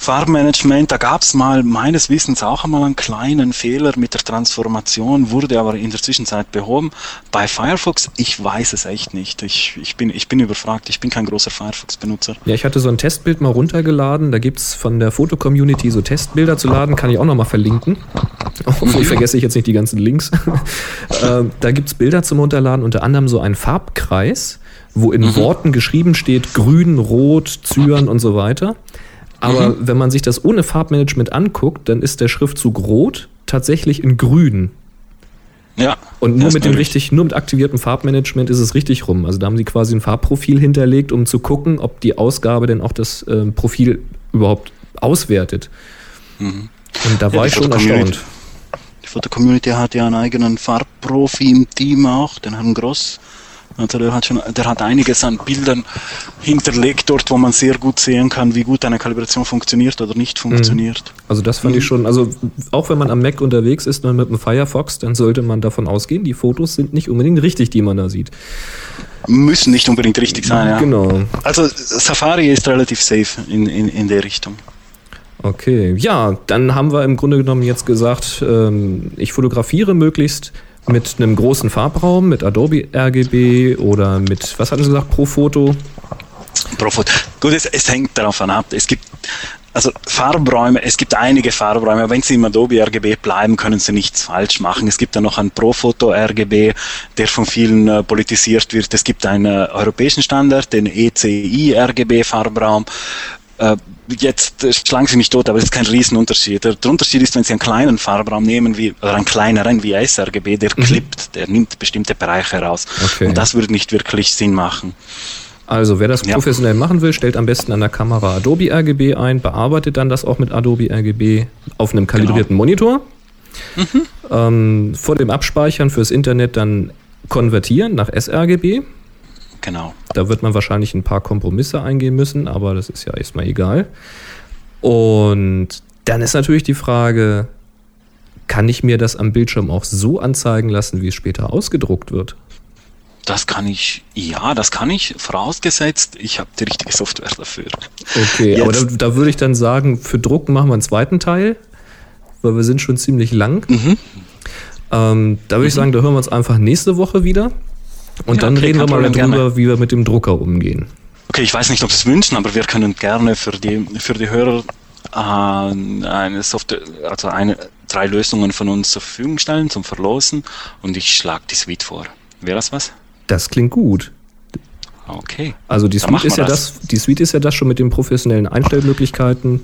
Farbmanagement, da gab es mal meines Wissens auch einmal einen kleinen Fehler mit der Transformation, wurde aber in der Zwischenzeit behoben. Bei Firefox, ich weiß es echt nicht. Ich, ich, bin, ich bin überfragt, ich bin kein großer Firefox-Benutzer. Ja, ich hatte so ein Testbild mal runtergeladen. Da gibt es von der Foto-Community so Testbilder zu laden. Kann ich auch nochmal verlinken. Hoffentlich vergesse ich jetzt nicht die ganzen Links. ähm, da gibt es Bilder zum Runterladen, unter anderem so ein Farbkreis, wo in Worten geschrieben steht grün, rot, Zyan und so weiter. Aber wenn man sich das ohne Farbmanagement anguckt, dann ist der Schriftzug rot tatsächlich in grün. Ja. Und nur mit dem richtig, nur mit aktiviertem Farbmanagement ist es richtig rum. Also da haben sie quasi ein Farbprofil hinterlegt, um zu gucken, ob die Ausgabe denn auch das ähm, Profil überhaupt auswertet. Und da Mhm. Ja, war ich schon erstaunt. Die Foto-Community hat ja einen eigenen Farbprofi im Team auch, den Herrn Gross. Also der hat schon, der hat einiges an Bildern hinterlegt dort, wo man sehr gut sehen kann, wie gut eine Kalibration funktioniert oder nicht funktioniert. Also das fand ich schon, also auch wenn man am Mac unterwegs ist und mit dem Firefox, dann sollte man davon ausgehen, die Fotos sind nicht unbedingt richtig, die man da sieht. Müssen nicht unbedingt richtig sein, ja. Genau. Also Safari ist relativ safe in, in, in der Richtung. Okay, ja, dann haben wir im Grunde genommen jetzt gesagt, ähm, ich fotografiere möglichst mit einem großen Farbraum, mit Adobe RGB oder mit, was hatten Sie gesagt, pro Foto? Profit. Gut, es, es hängt davon ab. Es gibt also Farbräume, es gibt einige Farbräume. Wenn Sie im Adobe RGB bleiben, können Sie nichts falsch machen. Es gibt dann noch einen Profoto RGB, der von vielen äh, politisiert wird. Es gibt einen äh, europäischen Standard, den ECI RGB Farbraum. Äh, jetzt äh, schlagen Sie mich tot, aber es ist kein Riesenunterschied. Der, der Unterschied ist, wenn Sie einen kleinen Farbraum nehmen, wie, oder einen kleineren wie sRGB, der klippt, der nimmt bestimmte Bereiche raus. Okay. Und das würde nicht wirklich Sinn machen. Also wer das Ja. professionell machen will, stellt am besten an der Kamera Adobe RGB ein, bearbeitet dann das auch mit Adobe RGB auf einem kalibrierten Monitor. Ähm, vor dem Abspeichern fürs Internet dann konvertieren nach sRGB. Genau. Da wird man wahrscheinlich ein paar Kompromisse eingehen müssen, aber das ist ja erstmal egal. Und dann ist natürlich die Frage, kann ich mir das am Bildschirm auch so anzeigen lassen, wie es später ausgedruckt wird? Das kann ich, ja, das kann ich, vorausgesetzt, ich habe die richtige Software dafür. Okay, Jetzt- aber da, da würde ich dann sagen, für Druck machen wir einen zweiten Teil, weil wir sind schon ziemlich lang. Mhm. Ähm, da würde ich sagen, da hören wir uns einfach nächste Woche wieder. Und Ja, dann okay, reden wir mal darüber, gerne. wie wir mit dem Drucker umgehen. Okay, ich weiß nicht, ob Sie es wünschen, aber wir können gerne für die, für die Hörer äh, eine Software, also eine, drei Lösungen von uns zur Verfügung stellen zum Verlosen und ich schlage die Suite vor. Wäre das was? Das klingt gut. Okay. Also die Suite, ist ja das. die Suite ist ja das schon mit den professionellen Einstellmöglichkeiten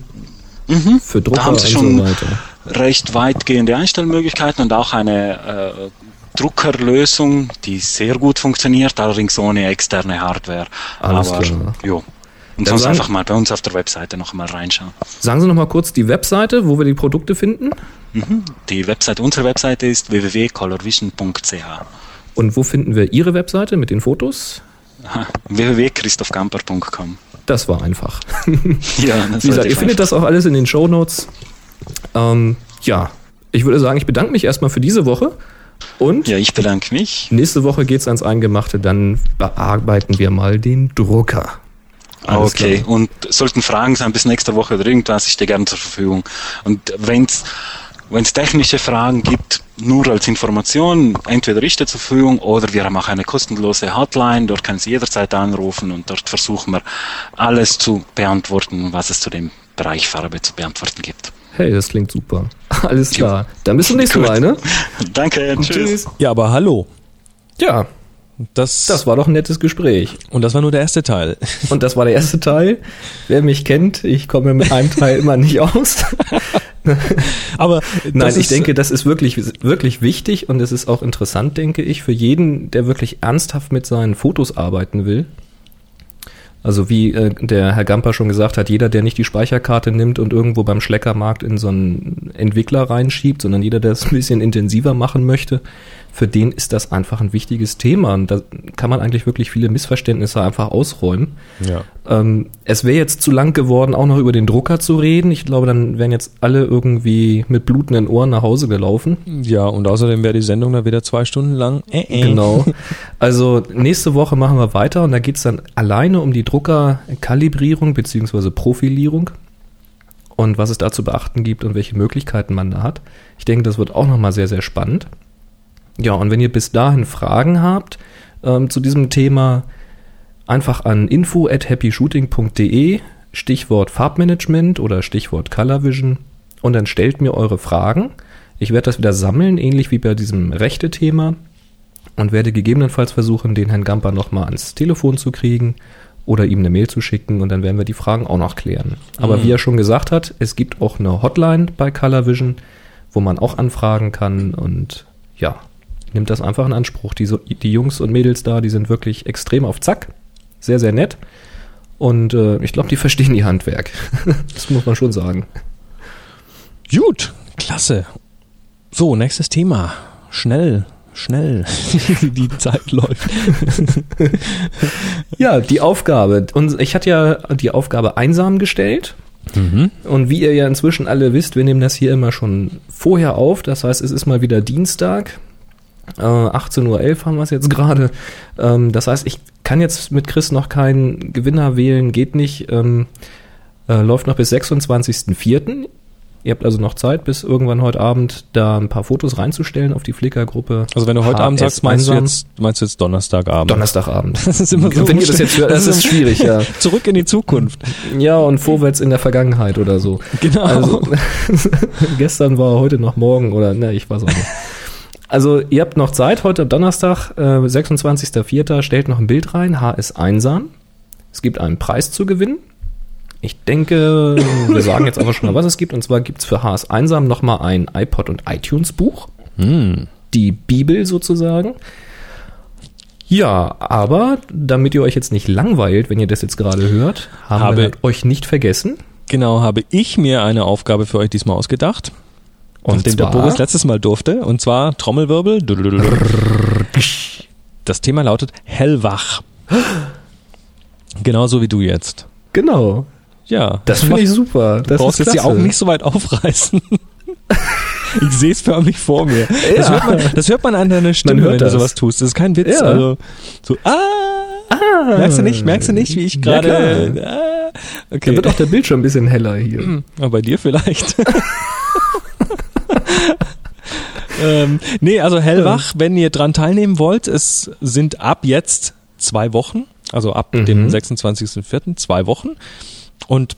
Mhm. für Da Drucker haben und Sie so schon weiter. recht weitgehende Einstellmöglichkeiten und auch eine äh, Druckerlösung, die sehr gut funktioniert, allerdings ohne externe Hardware. Alles Aber klar. jo. Und Dann sonst einfach mal bei uns auf der Webseite noch mal reinschauen. Sagen Sie noch mal kurz die Webseite, wo wir die Produkte finden Die Webseite, unsere Webseite ist www.colorvision.ch. und wo finden wir Ihre Webseite mit den Fotos? www.christophgamper.com. Das war einfach. Ja, das Wie gesagt, ihr findet das auch alles in den Show Notes. Ähm, ja, ich würde sagen, ich bedanke mich erstmal für diese Woche und Ja, ich bedanke mich. nächste Woche geht's ans Eingemachte. Dann bearbeiten wir mal den Drucker. Alles okay, klar. und sollten Fragen sein bis nächste Woche oder irgendwas, ich stehe gerne zur Verfügung. Und wenn's wenn's technische Fragen gibt, nur als Information, entweder ich stehe zur Verfügung oder wir haben auch eine kostenlose Hotline, dort können Sie jederzeit anrufen und dort versuchen wir alles zu beantworten, was es zu dem Bereich Farbe zu beantworten gibt. Hey, das klingt super. Alles klar. Dann bis zum nächsten. Mal, ne? Danke, tschüss. Ja, aber hallo. Ja, Das, das war doch ein nettes Gespräch. und das war nur der erste Teil. Und das war der erste Teil. Wer mich kennt, ich komme mit einem Teil immer nicht aus. Aber Nein, ich denke, das ist wirklich, wirklich wichtig und es ist auch interessant, denke ich, für jeden, der wirklich ernsthaft mit seinen Fotos arbeiten will. Also wie äh, der Herr Gamper schon gesagt hat, jeder, der nicht die Speicherkarte nimmt und irgendwo beim Schleckermarkt in so einen Entwickler reinschiebt, sondern jeder, der es ein bisschen intensiver machen möchte, für den ist das einfach ein wichtiges Thema. Und da kann man eigentlich wirklich viele Missverständnisse einfach ausräumen. Ja. Ähm, es wäre jetzt zu lang geworden, auch noch über den Drucker zu reden. Ich glaube, dann wären jetzt alle irgendwie mit blutenden Ohren nach Hause gelaufen. Ja, und außerdem wäre die Sendung dann wieder zwei Stunden lang. Äh, äh. Genau. Also nächste Woche machen wir weiter und da geht's dann alleine um die Druckerkalibrierung beziehungsweise Profilierung und was es da zu beachten gibt und welche Möglichkeiten man da hat. Ich denke, das wird auch nochmal sehr, sehr spannend. Ja, und wenn ihr bis dahin Fragen habt ähm, zu diesem Thema, einfach an info at happyshooting.de, Stichwort Farbmanagement oder Stichwort Color Vision und dann stellt mir eure Fragen. Ich werde das wieder sammeln, ähnlich wie bei diesem Rechte-Thema und werde gegebenenfalls versuchen, den Herrn Gamper nochmal ans Telefon zu kriegen oder ihm eine Mail zu schicken und dann werden wir die Fragen auch noch klären. Aber wie er schon gesagt hat, es gibt auch eine Hotline bei Color Vision, wo man auch anfragen kann und ja, nimmt das einfach in Anspruch. Die, so, die Jungs und Mädels da, die sind wirklich extrem auf Zack, sehr, sehr nett und äh, ich glaube, die verstehen ihr Handwerk. das muss man schon sagen. Gut, klasse. So, nächstes Thema. Schnell, schnell. die Zeit läuft. Ja, die Aufgabe. Und ich hatte ja die Aufgabe einsam gestellt. Und wie ihr ja inzwischen alle wisst, wir nehmen das hier immer schon vorher auf. Das heißt, es ist mal wieder Dienstag. Äh, 18.11 Uhr haben wir es jetzt gerade. Ähm, das heißt, ich kann jetzt mit Chris noch keinen Gewinner wählen, geht nicht. Ähm, äh, läuft noch bis 26.04. Ihr habt also noch Zeit, bis irgendwann heute Abend da ein paar Fotos reinzustellen auf die Flickr-Gruppe. Also wenn du heute Abend HS sagst, meinst du jetzt, meinst du jetzt Donnerstagabend? Donnerstagabend. Das ist immer so Wenn ihr das jetzt hört, das ist schwierig, ja. Zurück in die Zukunft. Ja, und vorwärts in der Vergangenheit oder so. Genau. Also, gestern war heute noch morgen oder, ne, ich weiß auch nicht. Also, ihr habt noch Zeit, heute am Donnerstag, äh, 26.04. stellt noch ein Bild rein, HS einsam. Es gibt einen Preis zu gewinnen. Ich denke, wir sagen jetzt aber schon mal, was es gibt. Und zwar gibt's für HS einsam nochmal ein iPod und iTunes Buch. Hm. Die Bibel sozusagen. Ja, aber damit ihr euch jetzt nicht langweilt, wenn ihr das jetzt gerade hört, haben Habe- wir euch nicht vergessen. Genau, habe ich mir eine Aufgabe für euch diesmal ausgedacht. Und nachdem der Boris letztes Mal durfte. Und zwar Trommelwirbel. Das Thema lautet Hellwach. Genauso wie du jetzt. Genau. Ja. Das finde ich super. Du Das brauchst jetzt die. Augen nicht so weit aufreißen. ich sehe es förmlich vor mir. Das, Ja. hört man, das hört man an deiner Stimme, wenn du das. sowas tust. Das ist kein Witz. Ja. Also so, ah, merkst du nicht, merkst du nicht, wie ich Ja, gerade. klar. ah, Da okay. wird auch der Bildschirm ein bisschen heller hier. Aber bei dir vielleicht. ähm, nee, also hellwach, wenn ihr dran teilnehmen wollt, es sind ab jetzt zwei Wochen, also ab Mhm. dem 26.04. zwei Wochen. Und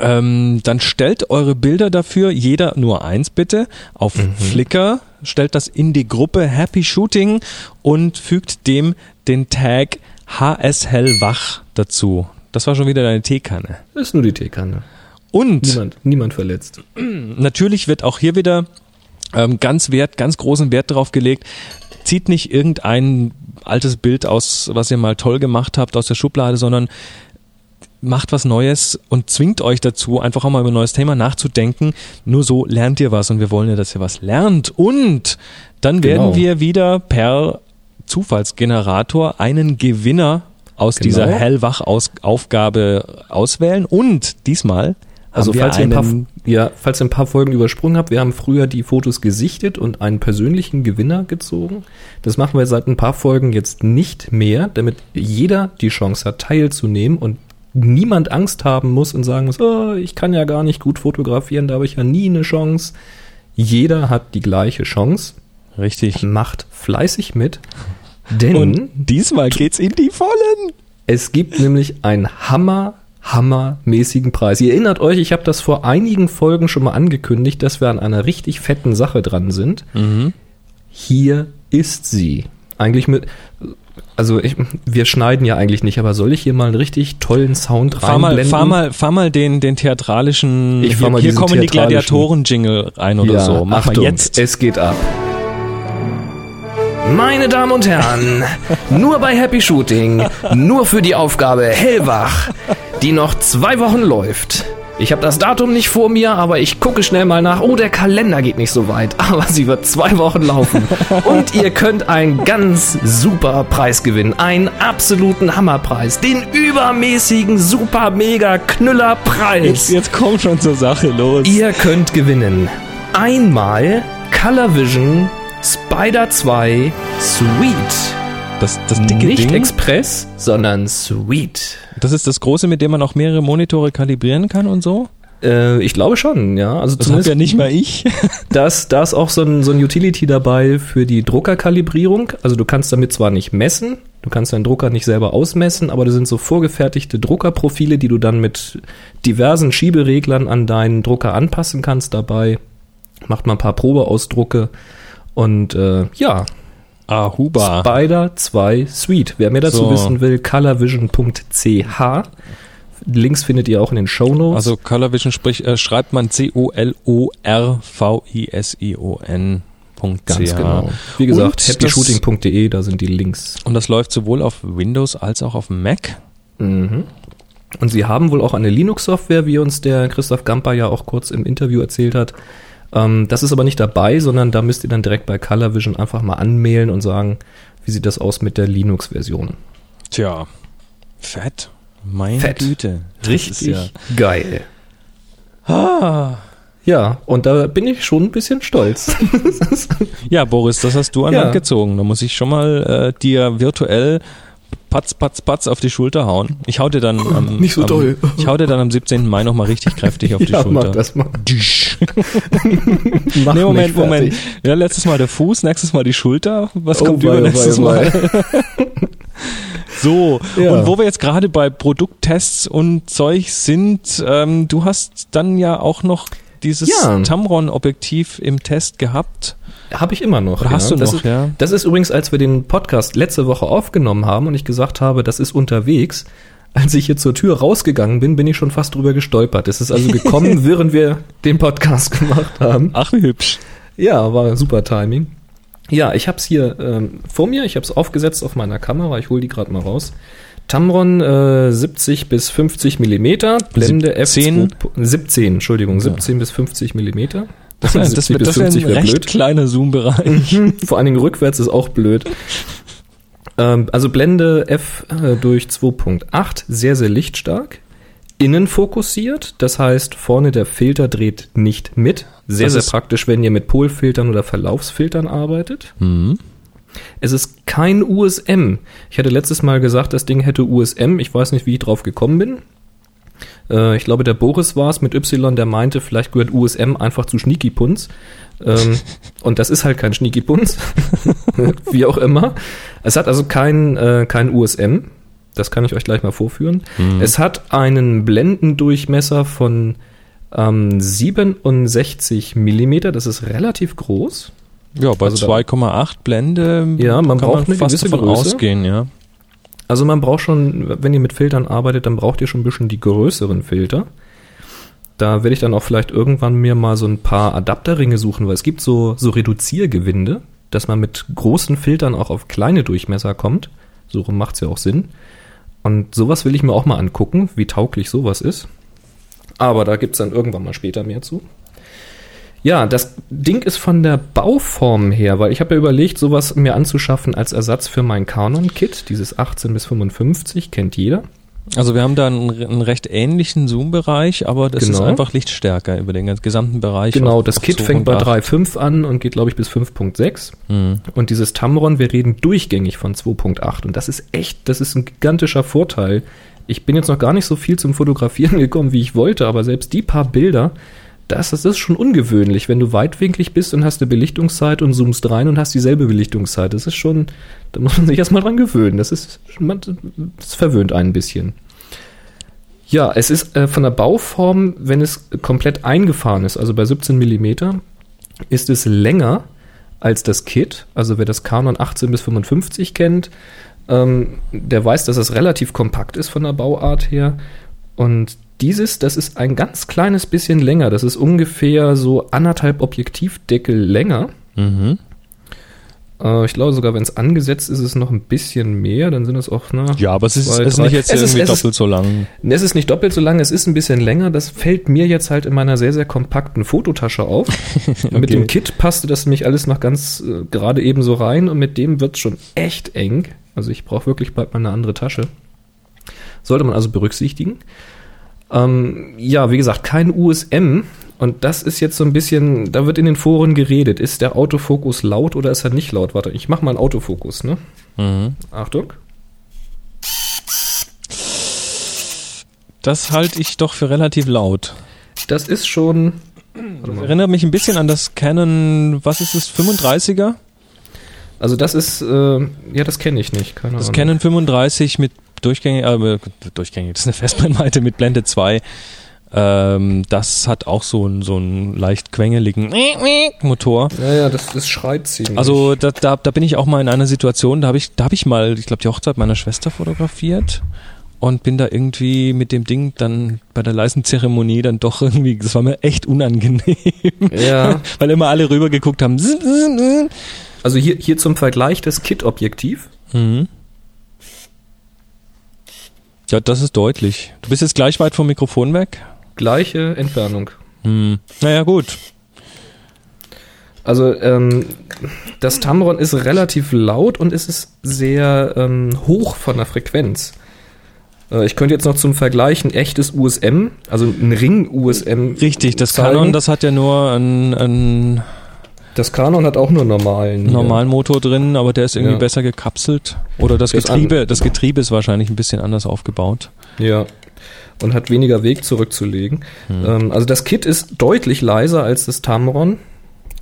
ähm, dann stellt eure Bilder dafür, jeder nur eins bitte, auf Mhm. Flickr, stellt das in die Gruppe Happy Shooting und fügt dem den Tag HS Hellwach dazu. Das war schon wieder deine Teekanne. Das ist nur die Teekanne. Und Niemand, niemand verletzt. natürlich wird auch hier wieder ähm, ganz Wert, ganz großen Wert darauf gelegt. Zieht nicht irgendein altes Bild aus, was ihr mal toll gemacht habt aus der Schublade, sondern macht was Neues und zwingt euch dazu, einfach auch mal über ein neues Thema nachzudenken. Nur so lernt ihr was und wir wollen ja, dass ihr was lernt. Und dann werden Genau. wir wieder per Zufallsgenerator einen Gewinner aus Genau. dieser Hellwach-Aufgabe auswählen. Und diesmal Also falls ihr, ein paar, ja, falls ihr ein paar Folgen übersprungen habt, wir haben früher die Fotos gesichtet und einen persönlichen Gewinner gezogen. Das machen wir seit ein paar Folgen jetzt nicht mehr, damit jeder die Chance hat, teilzunehmen und niemand Angst haben muss und sagen muss, oh, ich kann ja gar nicht gut fotografieren, da habe ich ja nie eine Chance. Jeder hat die gleiche Chance. Richtig. Macht fleißig mit, denn Und diesmal geht's in die Vollen. es gibt nämlich einen Hammer, hammermäßigen Preis. Ihr erinnert euch, ich habe das vor einigen Folgen schon mal angekündigt, dass wir an einer richtig fetten Sache dran sind. Hier ist sie. Eigentlich mit, also ich, wir schneiden ja eigentlich nicht, aber soll ich hier mal einen richtig tollen Sound Fahr mal, reinblenden? fahr mal, fahr mal den, den theatralischen. Ich fahr hier mal hier diesen kommen die Gladiatoren-Jingle rein oder ja, so. Mach Achtung, mal jetzt. es geht ab. Meine Damen und Herren, nur bei Happy Shooting, nur für die Aufgabe Hellwach, die noch zwei Wochen läuft. Ich habe das Datum nicht vor mir, aber ich gucke schnell mal nach. Oh, der Kalender geht nicht so weit, aber sie wird zwei Wochen laufen. Und ihr könnt einen ganz super Preis gewinnen. Einen absoluten Hammerpreis. Den übermäßigen, super, mega Knüllerpreis. Jetzt, jetzt komm schon zur Sache los. Ihr könnt gewinnen. Einmal Colorvision Spider 2 Sweet. Das, das dicke Nicht Ding. Express, sondern Sweet. Das ist das große, mit dem man auch mehrere Monitore kalibrieren kann und so. Äh, ich glaube schon, ja. Also Das habe ja nicht mal ich. Da ist, da ist auch so ein, so ein Utility dabei für die Druckerkalibrierung. Also du kannst damit zwar nicht messen, du kannst deinen Drucker nicht selber ausmessen, aber da sind so vorgefertigte Druckerprofile, die du dann mit diversen Schiebereglern an deinen Drucker anpassen kannst dabei. Macht mal ein paar Probeausdrucke. Und äh, ja, Ahuba. Spider 2 Suite. Wer mehr dazu So. wissen will, colorvision.ch. Links findet ihr auch in den Shownotes. Also Colorvision sprich, äh, schreibt man C-O-L-O-R-V-I-S-I-O-N. ganz genau. Wie gesagt, happyshooting.de, da sind die Links. Und das läuft sowohl auf Windows als auch auf Mac. Mhm. Und sie haben wohl auch eine Linux-Software, wie uns der Christoph Gamper ja auch kurz im Interview erzählt hat. Ähm, das ist aber nicht dabei, sondern da müsst ihr dann direkt bei Colorvision einfach mal anmailen und sagen, wie sieht das aus mit der Linux-Version. Tja, fett. Meine Fett. Güte. Ist ja. geil. Ah. Ja, und da bin ich schon ein bisschen stolz. Ja, Boris, das hast du an Ja. Land gezogen. Da muss ich schon mal äh, dir virtuell patz, patz, patz auf die Schulter hauen. Ich hau dir dann am, Nicht so am, doll. Ich hau dir dann am 17. Mai nochmal richtig kräftig auf die ja, Schulter. mach das mal. Mach nee, Moment, Moment. Ja, letztes Mal der Fuß, nächstes Mal die Schulter. Was Oh, kommt wei, übernächstes wei, Mal? So, Ja. und wo wir jetzt gerade bei Produkttests und Zeug sind, ähm, du hast dann ja auch noch dieses Ja. Tamron-Objektiv im Test gehabt. Habe ich immer noch. Oder hast du das noch, ist, ja? Das ist übrigens, als wir den Podcast letzte Woche aufgenommen haben und ich gesagt habe, das ist unterwegs. Als ich hier zur Tür rausgegangen bin, bin ich schon fast drüber gestolpert. Es ist also gekommen, während wir den Podcast gemacht haben. Ach, hübsch. Ja, war super Timing. Ja, ich habe es hier ähm, vor mir. Ich habe es aufgesetzt auf meiner Kamera. Ich hole die gerade mal raus. Tamron äh, 70 bis 50 Millimeter, Blende F2, 17? 17, Entschuldigung, 17 bis 50 Millimeter. Das, das, 70 das wäre ein recht kleiner Zoom-Bereich. Vor allen Dingen rückwärts ist auch blöd. Ähm, also Blende F äh, durch 2.8, sehr, sehr lichtstark. Innen fokussiert, das heißt, vorne der Filter dreht nicht mit. Sehr, Das sehr praktisch, wenn ihr mit Polfiltern oder Verlaufsfiltern arbeitet. Mhm. Es ist kein USM. Ich hatte letztes Mal gesagt, das Ding hätte USM. Ich weiß nicht, wie ich drauf gekommen bin. Äh, ich glaube, der Boris war es mit Y, der meinte, vielleicht gehört USM einfach zu Sneaky Punz. Ähm, und das ist halt kein Sneaky Punz. wie auch immer. Es hat also kein, äh, kein USM. Das kann ich euch gleich mal vorführen. Es hat einen Blendendurchmesser von ähm, 67 Millimeter. Das ist relativ groß. Ja, bei Also da- 2,8 Blende Ja, man kann braucht man eine fast davon Größe. ausgehen, ja. Also man braucht schon, wenn ihr mit Filtern arbeitet, dann braucht ihr schon ein bisschen die größeren Filter. Da werde ich dann auch vielleicht irgendwann mir mal so ein paar Adapterringe suchen, weil es gibt so, so Reduziergewinde, dass man mit großen Filtern auch auf kleine Durchmesser kommt. So rum macht's ja auch Sinn. Und sowas will ich mir auch mal angucken, wie tauglich sowas ist. Aber da gibt's dann irgendwann mal später mehr zu. Ja, das Ding ist von der Bauform her, weil ich habe ja überlegt, sowas mir anzuschaffen als Ersatz für mein Canon-Kit, dieses 18 bis 55, kennt jeder. Also wir haben da einen, einen recht ähnlichen Zoom-Bereich, aber das ist Genau. einfach lichtstärker über den gesamten Bereich. Genau, auf- das auf Kit fängt bei 2.8. 3.5 an und geht, glaube ich, bis 5.6. Mhm. Und dieses Tamron, wir reden durchgängig von 2.8. Und das ist echt, das ist ein gigantischer Vorteil. Ich bin jetzt noch gar nicht so viel zum Fotografieren gekommen, wie ich wollte, aber selbst die paar Bilder, das, das ist schon ungewöhnlich, wenn du weitwinklig bist und hast eine Belichtungszeit und zoomst rein und hast dieselbe Belichtungszeit. Das ist schon, da muss man sich erstmal dran gewöhnen. Das ist, man- das verwöhnt einen ein bisschen. Ja, es ist äh, von der Bauform, wenn es komplett eingefahren ist, also bei 17 Millimeter, ist es länger als das Kit. Also wer das Canon 18 bis 55 kennt, ähm, der weiß, dass es relativ kompakt ist von der Bauart her. Und dieses, das ist ein ganz kleines bisschen länger. Das ist ungefähr so anderthalb Objektivdeckel länger. Mhm. Äh, ich glaube sogar, wenn es angesetzt ist, ist es noch ein bisschen mehr. Dann sind es auch, na, Ja, aber es ist, zwei, es ist nicht jetzt Es ist- irgendwie ist- doppelt so lang. es ist nicht doppelt so lang, es ist ein bisschen länger. Das fällt mir jetzt halt in meiner sehr, sehr kompakten Fototasche auf. Mit dem Kit passte das nämlich alles noch ganz äh, gerade eben so rein und mit dem wird es schon echt eng. Also ich brauche wirklich bald mal eine andere Tasche. Sollte man also berücksichtigen. Ähm, ja, wie gesagt, kein USM. Und das ist jetzt so ein bisschen, da wird in den Foren geredet. Ist der Autofokus laut oder ist er nicht laut? Warte, ich mach mal einen Autofokus, ne? Mhm. Achtung. Das halte ich doch für relativ laut. Das ist schon. Das erinnert mich ein bisschen an das Canon, was ist es, 35er? Also das ist, äh, ja, das kenne ich nicht. Keine Das Ahnung. Canon 35 mit durchgängig, äh, durchgängig, das ist eine Festbrennweite mit Blende 2. Ähm, das hat auch so einen, so einen leicht quengeligen Motor. Ja, ja, das, das schreit ziemlich. Also da, da, da bin ich auch mal in einer Situation, da habe ich, da habe ich mal, ich glaube, die Hochzeit meiner Schwester fotografiert und bin da irgendwie mit dem Ding dann bei der leisen Zeremonie dann doch irgendwie, das war mir echt unangenehm, ja, weil immer alle rüber geguckt haben. also hier, hier zum Vergleich das Kit-Objektiv. Mhm. Ja, das ist deutlich. Du bist jetzt gleich weit vom Mikrofon weg. Gleiche Entfernung. Hm. Naja, gut. Also ähm, das Tamron ist relativ laut und es ist sehr ähm, hoch von der Frequenz. Äh, ich könnte jetzt noch zum Vergleich ein echtes USM, also ein Ring-USM. Richtig, das zeigen. Canon, das hat ja nur einen, einen Das Canon hat auch nur normalen. normalen Motor drin, aber der ist irgendwie Ja. besser gekapselt. Oder das Getriebe, das Getriebe ist wahrscheinlich ein bisschen anders aufgebaut. Ja. Und hat weniger Weg zurückzulegen. Ähm, also das Kit ist deutlich leiser als das Tamron.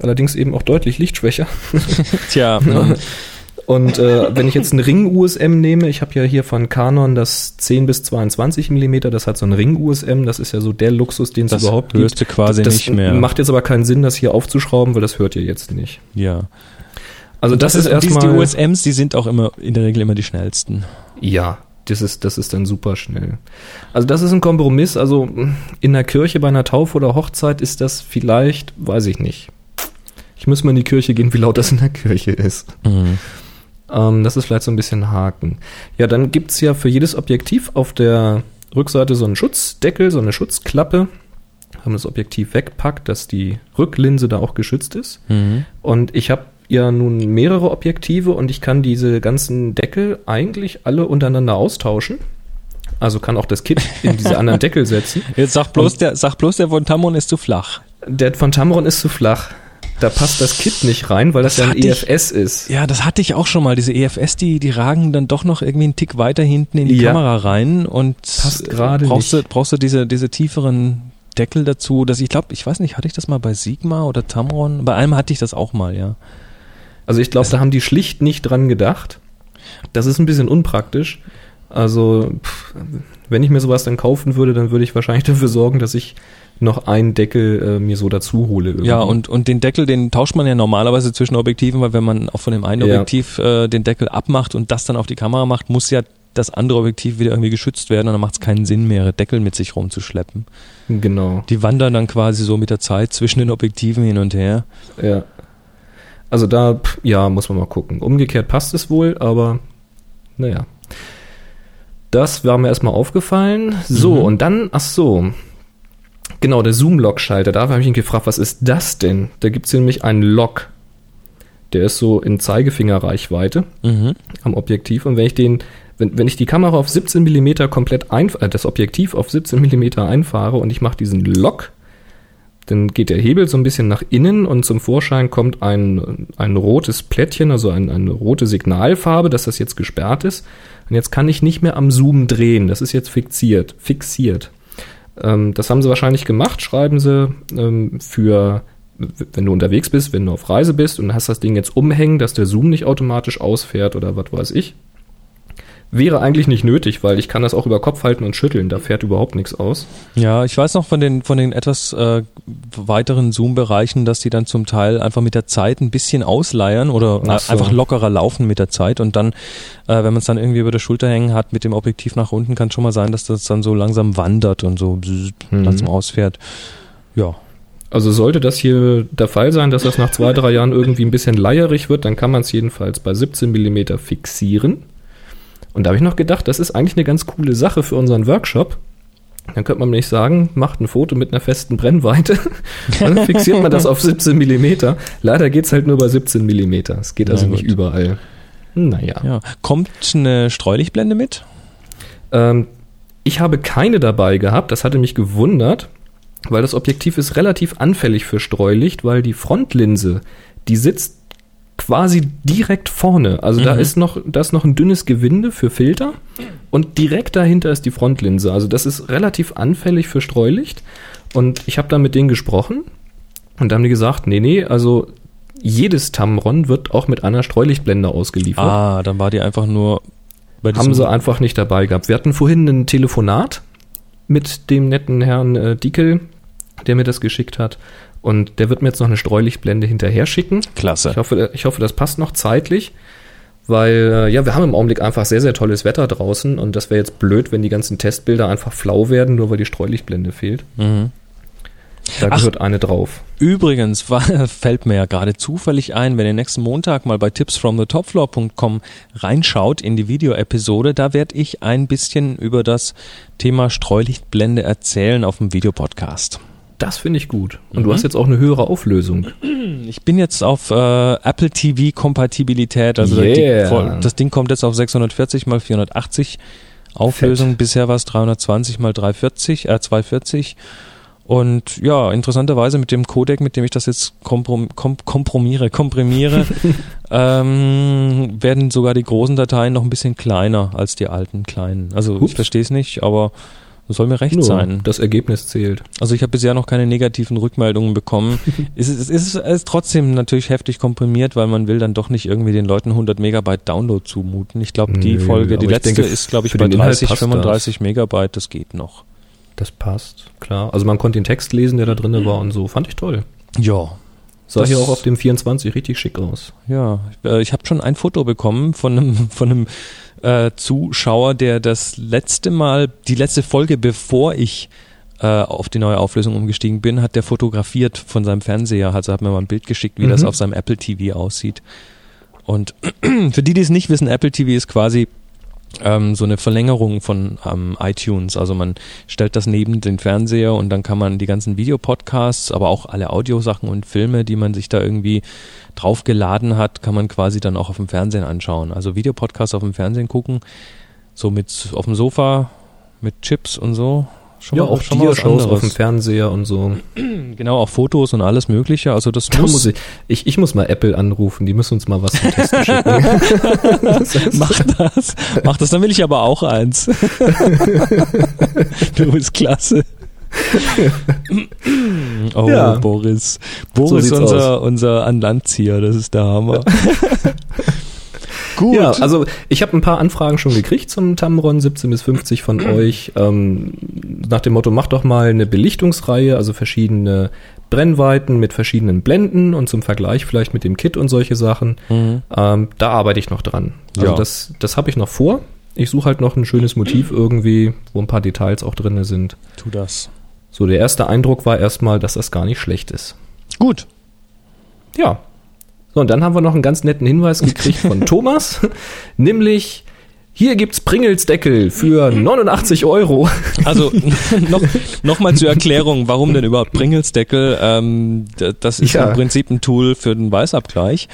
Allerdings eben auch deutlich lichtschwächer. Tja, Und äh, wenn ich jetzt einen Ring-USM nehme, ich habe ja hier von Canon das 10 bis 22 Millimeter, das hat so ein Ring-USM, das ist ja so der Luxus, den es das überhaupt hörst gibt. du quasi das nicht mehr. macht jetzt aber keinen Sinn, das hier aufzuschrauben, weil das hört ihr jetzt nicht. ja. Also das, ist die, erstmal die USMs, die sind auch immer in der Regel immer die schnellsten. Ja, das ist, das ist dann super schnell. Also das ist ein Kompromiss. Also in der Kirche bei einer Taufe oder Hochzeit ist das vielleicht, weiß ich nicht. Ich muss mal in die Kirche gehen, wie laut das in der Kirche ist. Ähm, das ist vielleicht so ein bisschen Haken. Ja, dann gibt's ja für jedes Objektiv auf der Rückseite so einen Schutzdeckel, so eine Schutzklappe. Haben das Objektiv wegpackt, dass die Rücklinse da auch geschützt ist. Und ich habe ja nun mehrere Objektive und ich kann diese ganzen Deckel eigentlich alle untereinander austauschen. Also kann auch das Kit in diese anderen Deckel setzen. Jetzt sag bloß, der, sag bloß, der von Tamron ist zu flach. Der von Tamron ist zu flach. Da passt das Kit nicht rein, weil das, Das ja ein hatte ich- EFS ist. Ja, das hatte ich auch schon mal. Diese EFS, die, die ragen dann doch noch irgendwie einen Tick weiter hinten in die Ja. Kamera rein und Passt gerade brauchst nicht. Du, brauchst du diese, diese tieferen Deckel dazu. Das, ich glaube, ich weiß nicht, hatte ich das mal bei Sigma oder Tamron? Bei einem hatte ich das auch mal, ja. Also ich glaube, da haben die schlicht nicht dran gedacht. Das ist ein bisschen unpraktisch. Also, pff, wenn ich mir sowas dann kaufen würde, dann würde ich wahrscheinlich dafür sorgen, dass ich noch einen Deckel äh, mir so dazu hole. irgendwie. Ja, und, und den Deckel, den tauscht man ja normalerweise zwischen Objektiven, weil wenn man auch von dem einen Ja. Objektiv äh, den Deckel abmacht und das dann auf die Kamera macht, muss ja das andere Objektiv wieder irgendwie geschützt werden und dann macht es keinen Sinn mehr, Deckel mit sich rumzuschleppen. Genau. Die wandern dann quasi so mit der Zeit zwischen den Objektiven hin und her. Ja. Also da, ja, muss man mal gucken. Umgekehrt passt es wohl, aber naja. Das war mir erstmal aufgefallen. So, Mhm. und dann, ach so. Genau, der Zoom-Lock-Schalter. Da habe ich ihn gefragt, was ist das denn? Da gibt es nämlich einen Lock. Der ist so in Zeigefingerreichweite Mhm. am Objektiv. Und wenn ich den, wenn, wenn ich die Kamera auf 17 mm komplett ein, äh, das Objektiv auf 17 mm einfahre und ich mache diesen Lock, dann geht der Hebel so ein bisschen nach innen und zum Vorschein kommt ein, ein rotes Plättchen, also ein, eine rote Signalfarbe, dass das jetzt gesperrt ist. Und jetzt kann ich nicht mehr am Zoom drehen. Das ist jetzt fixiert. Fixiert. Ähm, das haben sie wahrscheinlich gemacht, schreiben sie, ähm, für, wenn du unterwegs bist, wenn du auf Reise bist und hast das Ding jetzt umhängen, dass der Zoom nicht automatisch ausfährt oder was weiß ich. Wäre eigentlich nicht nötig, weil ich kann das auch über Kopf halten und schütteln, da fährt überhaupt nichts aus. Ja, ich weiß noch von den, von den etwas äh, weiteren Zoom-Bereichen, dass die dann zum Teil einfach mit der Zeit ein bisschen ausleiern oder Ach so. einfach lockerer laufen mit der Zeit und dann, äh, wenn man es dann irgendwie über der Schulter hängen hat mit dem Objektiv nach unten, kann schon mal sein, dass das dann so langsam wandert und so Mhm. langsam ausfährt. Ja. Also sollte das hier der Fall sein, dass das nach zwei, drei Jahren irgendwie ein bisschen leierig wird, dann kann man es jedenfalls bei 17 mm fixieren. Und da habe ich noch gedacht, das ist eigentlich eine ganz coole Sache für unseren Workshop. Dann könnte man nämlich sagen, macht ein Foto mit einer festen Brennweite, dann fixiert man das auf 17 mm. Leider geht es halt nur bei 17 mm. Es geht also Na nicht gut. überall. Naja. ja. Kommt eine Streulichtblende mit? Ähm, ich habe keine dabei gehabt, das hatte mich gewundert, weil das Objektiv ist relativ anfällig für Streulicht, weil die Frontlinse, die sitzt quasi direkt vorne. Also da Mhm. ist noch, da ist noch ein dünnes Gewinde für Filter und direkt dahinter ist die Frontlinse. Also das ist relativ anfällig für Streulicht. Und ich habe dann mit denen gesprochen und da haben die gesagt, nee, nee, also jedes Tamron wird auch mit einer Streulichtblende ausgeliefert Ah, dann war die einfach nur bei haben sie einfach nicht dabei gehabt. Wir hatten vorhin ein Telefonat mit dem netten Herrn äh, Dickel, der mir das geschickt hat. Und der wird mir jetzt noch eine Streulichtblende hinterher schicken. Klasse. Ich hoffe, ich hoffe, das passt noch zeitlich. Weil, äh, ja, wir haben im Augenblick einfach sehr, sehr tolles Wetter draußen und das wäre jetzt blöd, wenn die ganzen Testbilder einfach flau werden, nur weil die Streulichtblende fehlt. Mhm. Da Ach. gehört eine drauf. Übrigens war, fällt mir ja gerade zufällig ein, wenn ihr nächsten Montag mal bei tipsfromthetopfloor.com reinschaut in die Videoepisode, da werde ich ein bisschen über das Thema Streulichtblende erzählen auf dem Videopodcast. Das finde ich gut. Und Mhm. du hast jetzt auch eine höhere Auflösung. Ich bin jetzt auf äh, Apple TV Kompatibilität, also Yeah. die, voll- das Ding kommt jetzt auf 640 mal 480 Auflösung. Bisher war es 320 mal 340, äh 240. Und ja, interessanterweise mit dem Codec, mit dem ich das jetzt komprom kom kompromiere, komprimiere, ähm, werden sogar die großen Dateien noch ein bisschen kleiner als die alten kleinen. Also Ups. ich verstehe es nicht, aber es soll mir recht Nur sein. das Ergebnis zählt. Also ich habe bisher noch keine negativen Rückmeldungen bekommen. es, ist, es, ist, es ist trotzdem natürlich heftig komprimiert, weil man will dann doch nicht irgendwie den Leuten 100 Megabyte Download zumuten. Ich glaube, die Nö, Folge, die letzte denke, ist, glaube ich, bei den Inhalt 30, passt 35 Megabyte, das geht noch. Das passt, klar. Also man konnte den Text lesen, der da drin war und so. Fand ich toll. Ja. Sah Das- hier auch auf dem 24 richtig schick aus. Ja, äh, ich habe schon ein Foto bekommen von einem, von einem äh, Zuschauer, der das letzte Mal, die letzte Folge, bevor ich äh, auf die neue Auflösung umgestiegen bin, hat der fotografiert von seinem Fernseher. Also hat mir mal ein Bild geschickt, wie das Mhm. auf seinem Apple TV aussieht. Und für die, die es nicht wissen, Apple TV ist quasi ähm, so eine Verlängerung von ähm, iTunes. Also man stellt das neben den Fernseher und dann kann man die ganzen Videopodcasts, aber auch alle Audiosachen und Filme, die man sich da irgendwie draufgeladen hat, kann man quasi dann auch auf dem Fernsehen anschauen. Also Videopodcasts auf dem Fernsehen gucken, so mit auf dem Sofa mit Chips und so. Schon ja, mal, auch schon mal Shows auf dem Fernseher und so. Genau, auch Fotos und alles Mögliche. Also das muss, muss ich, ich, ich, muss mal Apple anrufen, die müssen uns mal was zum Testen schicken. Mach das. Mach das, dann will ich aber auch eins. du bist klasse. oh, ja. Boris. Boris so unser, unser Anlandzieher, das ist der Hammer. Gut. Ja, also ich habe ein paar Anfragen schon gekriegt zum Tamron 17 bis 50 von euch. Ähm, nach dem Motto, macht doch mal eine Belichtungsreihe, also verschiedene Brennweiten mit verschiedenen Blenden und zum Vergleich vielleicht mit dem Kit und solche Sachen. Mhm. Ähm, da arbeite ich noch dran. Also ja. das, das habe ich noch vor. Ich suche halt noch ein schönes Motiv irgendwie, wo ein paar Details auch drin sind. Tu das. So, der erste Eindruck war erstmal, dass das gar nicht schlecht ist. Gut. Ja, so, und dann haben wir noch einen ganz netten Hinweis gekriegt von Thomas, nämlich hier gibt's Pringelsdeckel für 89 Euro. Also noch, noch mal zur Erklärung, warum denn überhaupt Pringelsdeckel? Ähm, das ist ja. im Prinzip ein Tool für den Weißabgleich,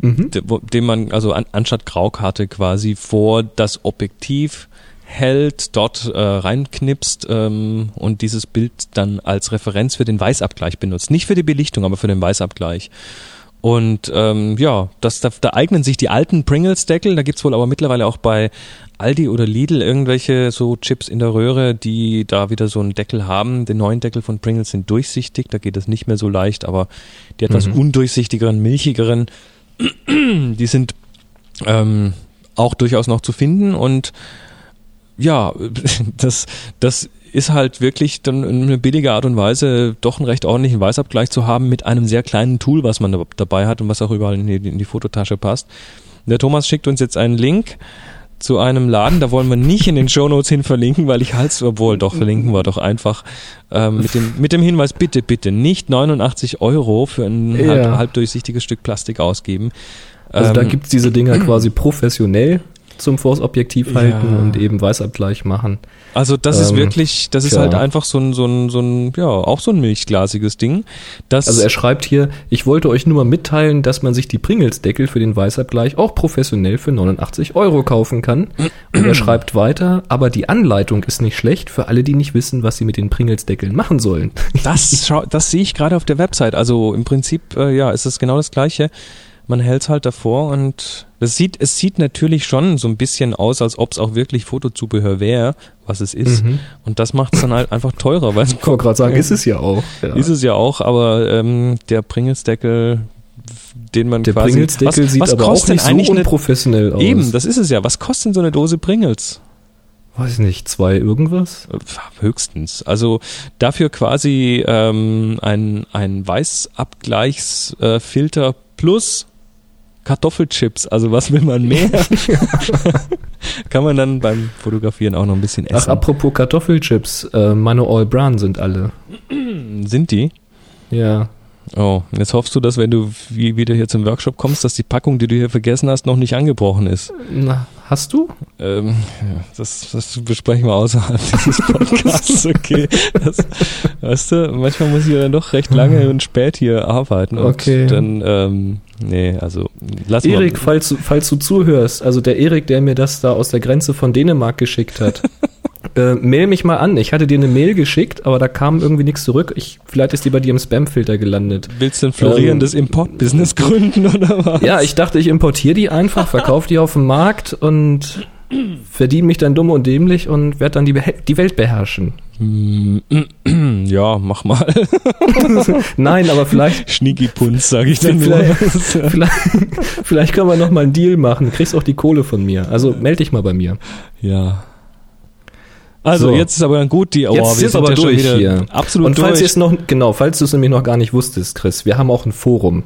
mhm. den man also an, anstatt Graukarte quasi vor das Objektiv hält, dort äh, reinknipst ähm, und dieses Bild dann als Referenz für den Weißabgleich benutzt. Nicht für die Belichtung, aber für den Weißabgleich. Und ähm, ja, das, da, da eignen sich die alten Pringles-Deckel, da gibt's wohl aber mittlerweile auch bei Aldi oder Lidl irgendwelche so Chips in der Röhre, die da wieder so einen Deckel haben. Die neuen Deckel von Pringles sind durchsichtig, da geht das nicht mehr so leicht, aber die etwas mhm. undurchsichtigeren, milchigeren, die sind ähm, auch durchaus noch zu finden und ja, das, das ist halt wirklich dann eine billige Art und Weise, doch einen recht ordentlichen Weißabgleich zu haben mit einem sehr kleinen Tool, was man da dabei hat und was auch überall in die, in die Fototasche passt. Der Thomas schickt uns jetzt einen Link zu einem Laden, da wollen wir nicht in den Shownotes hin verlinken, weil ich halte obwohl doch verlinken wir doch einfach ähm, mit, dem, mit dem Hinweis, bitte, bitte nicht 89 Euro für ein ja. halb, halbdurchsichtiges Stück Plastik ausgeben. Also ähm, da gibt's diese Dinger quasi professionell zum Force-Objektiv halten ja. und eben Weißabgleich machen. Also das ähm, ist wirklich, das ist ja. halt einfach so ein, so ein, so ein, ja, auch so ein milchglasiges Ding. Das also er schreibt hier, ich wollte euch nur mal mitteilen, dass man sich die Pringles-Deckel für den Weißabgleich auch professionell für 89 Euro kaufen kann. Und er schreibt weiter, aber die Anleitung ist nicht schlecht für alle, die nicht wissen, was sie mit den Pringles-Deckeln machen sollen. Das, das sehe ich gerade auf der Website. Also im Prinzip, äh, ja, ist es genau das Gleiche man hält es halt davor und es sieht, es sieht natürlich schon so ein bisschen aus, als ob es auch wirklich Fotozubehör wäre, was es ist. Mhm. Und das macht es dann halt einfach teurer. Weil ich wollte gerade sagen, ist es ja auch. Ja. Ist es ja auch, aber ähm, der Pringelsdeckel den man der quasi... Pringelsdeckel sieht was aber auch nicht so unprofessionell aus. Eben, das ist es ja. Was kostet denn so eine Dose Pringles? Weiß nicht, zwei irgendwas? Höchstens. Also dafür quasi ähm, ein, ein Weißabgleichsfilter äh, plus Kartoffelchips, also was will man mehr? Kann man dann beim Fotografieren auch noch ein bisschen essen. Ach, apropos Kartoffelchips, äh, meine All Brown sind alle. sind die? Ja. Oh, jetzt hoffst du, dass wenn du wieder hier zum Workshop kommst, dass die Packung, die du hier vergessen hast, noch nicht angebrochen ist. Na, hast du? Ähm, das, das besprechen wir außerhalb dieses Podcasts, okay. Das, weißt du, manchmal muss ich ja dann doch recht lange und spät hier arbeiten. Und okay. Dann, ähm, nee, also lass Erik, mal. falls du, falls du zuhörst, also der Erik, der mir das da aus der Grenze von Dänemark geschickt hat. Äh, mail mich mal an. Ich hatte dir eine Mail geschickt, aber da kam irgendwie nichts zurück. Ich, vielleicht ist die bei dir im Spamfilter gelandet. Willst du ein florierendes ähm, Import-Business gründen oder was? Ja, ich dachte, ich importiere die einfach, verkaufe die auf dem Markt und verdiene mich dann dumm und dämlich und werde dann die, die Welt beherrschen. Ja, mach mal. Nein, aber vielleicht. Schnicki-Punz, sage ich dann vielleicht, vielleicht, vielleicht können wir noch mal einen Deal machen. Du kriegst auch die Kohle von mir. Also melde dich mal bei mir. Ja. Also so. jetzt ist aber dann gut die oh, Jetzt ist aber ja durch hier. Absolut Und falls ihr es noch genau, falls du es nämlich noch gar nicht wusstest, Chris, wir haben auch ein Forum.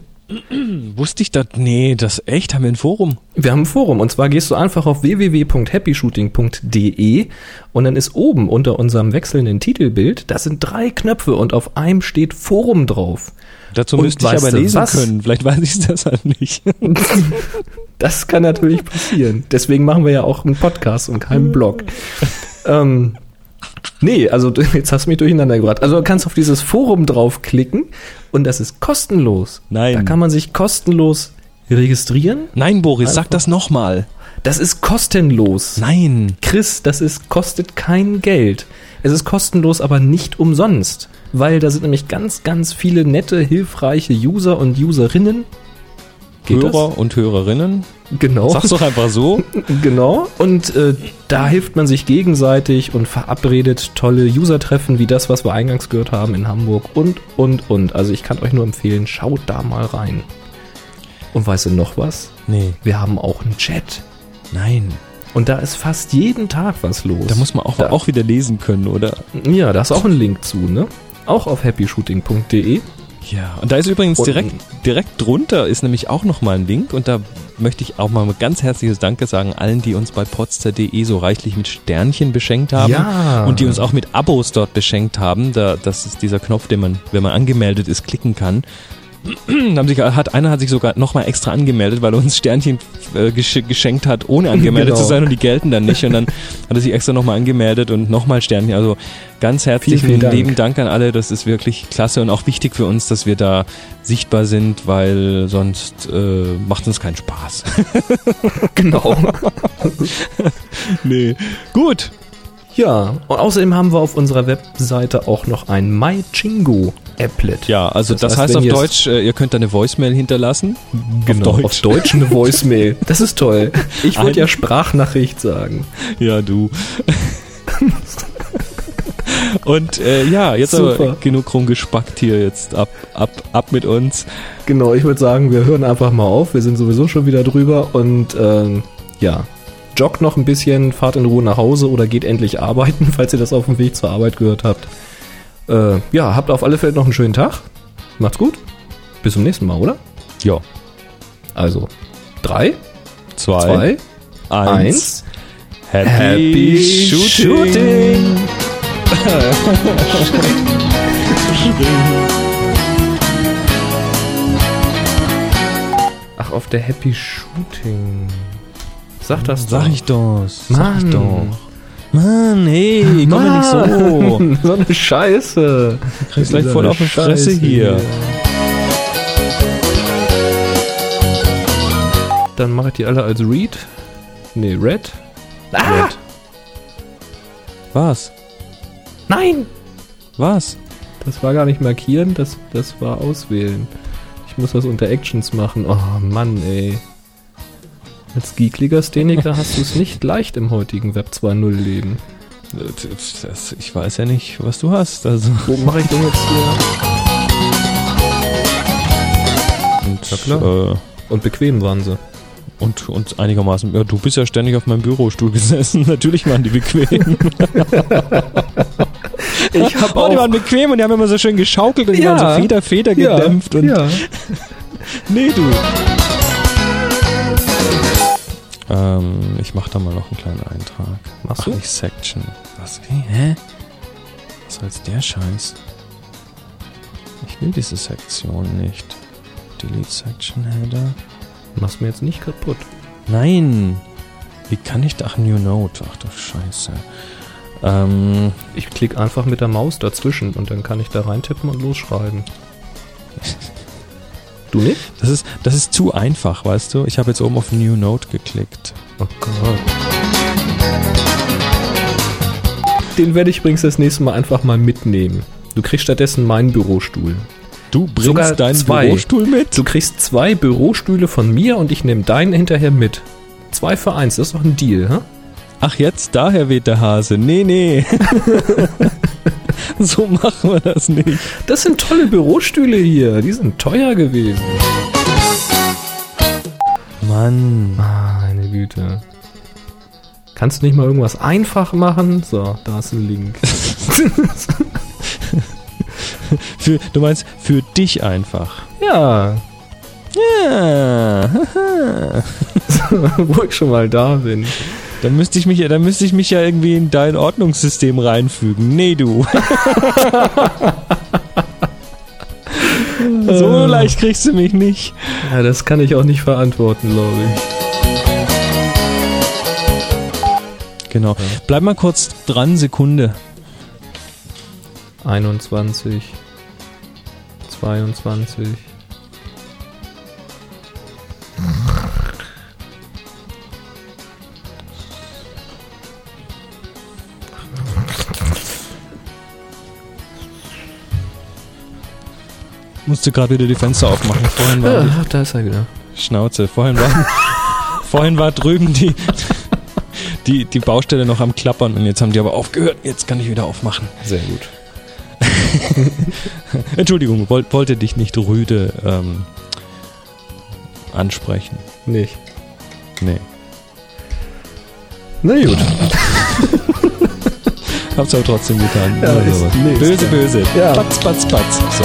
Wusste ich das? Nee, das echt? Haben wir ein Forum? Wir haben ein Forum und zwar gehst du einfach auf www.happyshooting.de und dann ist oben unter unserem wechselnden Titelbild, da sind drei Knöpfe und auf einem steht Forum drauf. Dazu Und müsste ich aber lesen was? können. Vielleicht weiß ich es deshalb nicht. Das kann natürlich passieren. Deswegen machen wir ja auch einen Podcast und keinen Blog. ähm, nee, also du- jetzt hast du mich durcheinander gebracht. Also du kannst auf dieses Forum draufklicken und das ist kostenlos. Nein. Da kann man sich kostenlos registrieren. Nein, Boris, sag Einfach. das nochmal. Das ist kostenlos. Nein. Chris, das ist, kostet kein Geld. Es ist kostenlos, aber nicht umsonst. Weil da sind nämlich ganz, ganz viele nette, hilfreiche User und Userinnen. Geht Hörer und Hörerinnen. das? Genau. Sag's doch einfach so. Genau. Und äh, da hilft man sich gegenseitig und verabredet tolle User-Treffen wie das, was wir eingangs gehört haben in Hamburg und, und, und. Also ich kann euch nur empfehlen, schaut da mal rein. Und weißt du noch was? Nee, Wir haben auch einen Chat. nein. Und da ist fast jeden Tag was los. Da muss man auch, Da- auch wieder lesen können, oder? Ja, da ist auch ein Link zu, ne? Auch auf happyshooting.de. Ja, und da ist übrigens Und- direkt, direkt drunter ist nämlich auch nochmal ein Link und da möchte ich auch mal ein ganz herzliches Danke sagen allen, die uns bei potster.de so reichlich mit Sternchen beschenkt haben Ja. und die uns auch mit Abos dort beschenkt haben. Da, das ist dieser Knopf, den man, wenn man angemeldet ist, klicken kann. Haben sich, hat, einer hat sich sogar nochmal extra angemeldet, weil er uns Sternchen äh, gesch geschenkt hat, ohne angemeldet Genau. zu sein und die gelten dann nicht. Und dann hat er sich extra nochmal angemeldet und nochmal Sternchen. Also ganz herzlichen Vielen, vielen Dank. lieben Dank an alle. Das ist wirklich klasse und auch wichtig für uns, dass wir da sichtbar sind, weil sonst äh, macht uns keinen Spaß. Genau. nee. Gut. Ja, und außerdem haben wir auf unserer Webseite auch noch ein MyChingo-Applet. Ja, also das, Das heißt, heißt, auf Deutsch, äh, ihr könnt da eine Voicemail hinterlassen. Genau, Auf Deutsch. auf Deutsch eine Voicemail. Das ist toll. Ich wollte ja Sprachnachricht sagen. Ja, du. Und äh, ja, jetzt Super. aber genug rumgespackt hier jetzt ab, ab, ab mit uns. Genau, ich würde sagen, wir hören einfach mal auf. Wir sind sowieso schon wieder drüber und ähm, ja, joggt noch ein bisschen, fahrt in Ruhe nach Hause oder geht endlich arbeiten, falls ihr das auf dem Weg zur Arbeit gehört habt. Äh, ja, habt auf alle Fälle noch einen schönen Tag. Macht's gut. Bis zum nächsten Mal, oder? Ja, Also, drei, zwei, zwei, eins. eins. Happy, Happy Shooting. Shooting. Ach, auf der Happy Shooting. Sag das Sag doch. ich doch. Sag ich doch. Mann, hey, komm ja nicht so. So eine Scheiße. Kriegst gleich voll auf die Fresse Scheiße hier. Dann mache ich die alle als Read. Nee, Red. Ah! Red. Was? Nein! Was? Das war gar nicht markieren, das, das war auswählen. Ich muss das unter Actions machen. Oh Mann, ey. Als geekliger Szeniker hast du es nicht leicht im heutigen Web 2.0 Leben. Das, ich weiß ja nicht, was du hast. Also. Wo mache ich denn jetzt hier? Und, Ja, klar. Äh, Und bequem waren sie. und, und einigermaßen. Ja, du bist ja ständig auf meinem Bürostuhl gesessen. Natürlich waren die bequem. Ich hab Oh, die waren bequem und die haben immer so schön geschaukelt und die Ja. waren so Feder, Feder gedämpft. Und ja. Nee, du. Ähm, ich mach da mal noch einen kleinen Eintrag. Machst Ach, du? nicht Section. Was? Wie? Hä? Was soll's der Scheiß? Ich will diese Sektion nicht. Delete Section Header. Machst mir jetzt nicht kaputt. Nein! Wie kann ich da? Ach, New Note. Ach du Scheiße. Ähm, Ich klicke einfach mit der Maus dazwischen und dann kann ich da reintippen und losschreiben. Du nicht? das ist, das ist zu einfach, weißt du? Ich habe jetzt oben auf New Note geklickt. Oh Gott. Den werde ich übrigens das nächste Mal einfach mal mitnehmen. Du kriegst stattdessen meinen Bürostuhl. Du bringst Sogar deinen zwei. Bürostuhl mit? Du kriegst zwei Bürostühle von mir und ich nehme deinen hinterher mit. Zwei für eins, das ist doch ein Deal, hä? Ach, jetzt daher weht der Hase. Nee, nee. so machen wir das nicht. Das sind tolle Bürostühle hier. Die sind teuer gewesen. Mann. Meine Güte. Kannst du nicht mal irgendwas einfach machen? So, da ist ein Link. Für, du meinst für dich einfach. ja. Ja. Wo ich schon mal da bin. Da müsste ich mich ja, da müsste ich mich ja irgendwie in dein Ordnungssystem reinfügen. Nee, du. so leicht kriegst du mich nicht. Ja, das kann ich auch nicht verantworten, glaube ich. Genau. Bleib mal kurz dran, Sekunde. 21, 22. Musste gerade wieder die Fenster aufmachen. Vorhin war Ah, da ist er wieder. Schnauze. Vorhin war, vorhin war drüben die, die, die Baustelle noch am Klappern und jetzt haben die aber aufgehört. Jetzt kann ich wieder aufmachen. Sehr gut. Entschuldigung, wollt, wollte dich nicht rüde ähm, ansprechen. Nicht. Nee. Na gut. Hab's aber trotzdem getan. Ja, Also, ist- nee, böse, böse. Ja. Patz, patz, patz. So.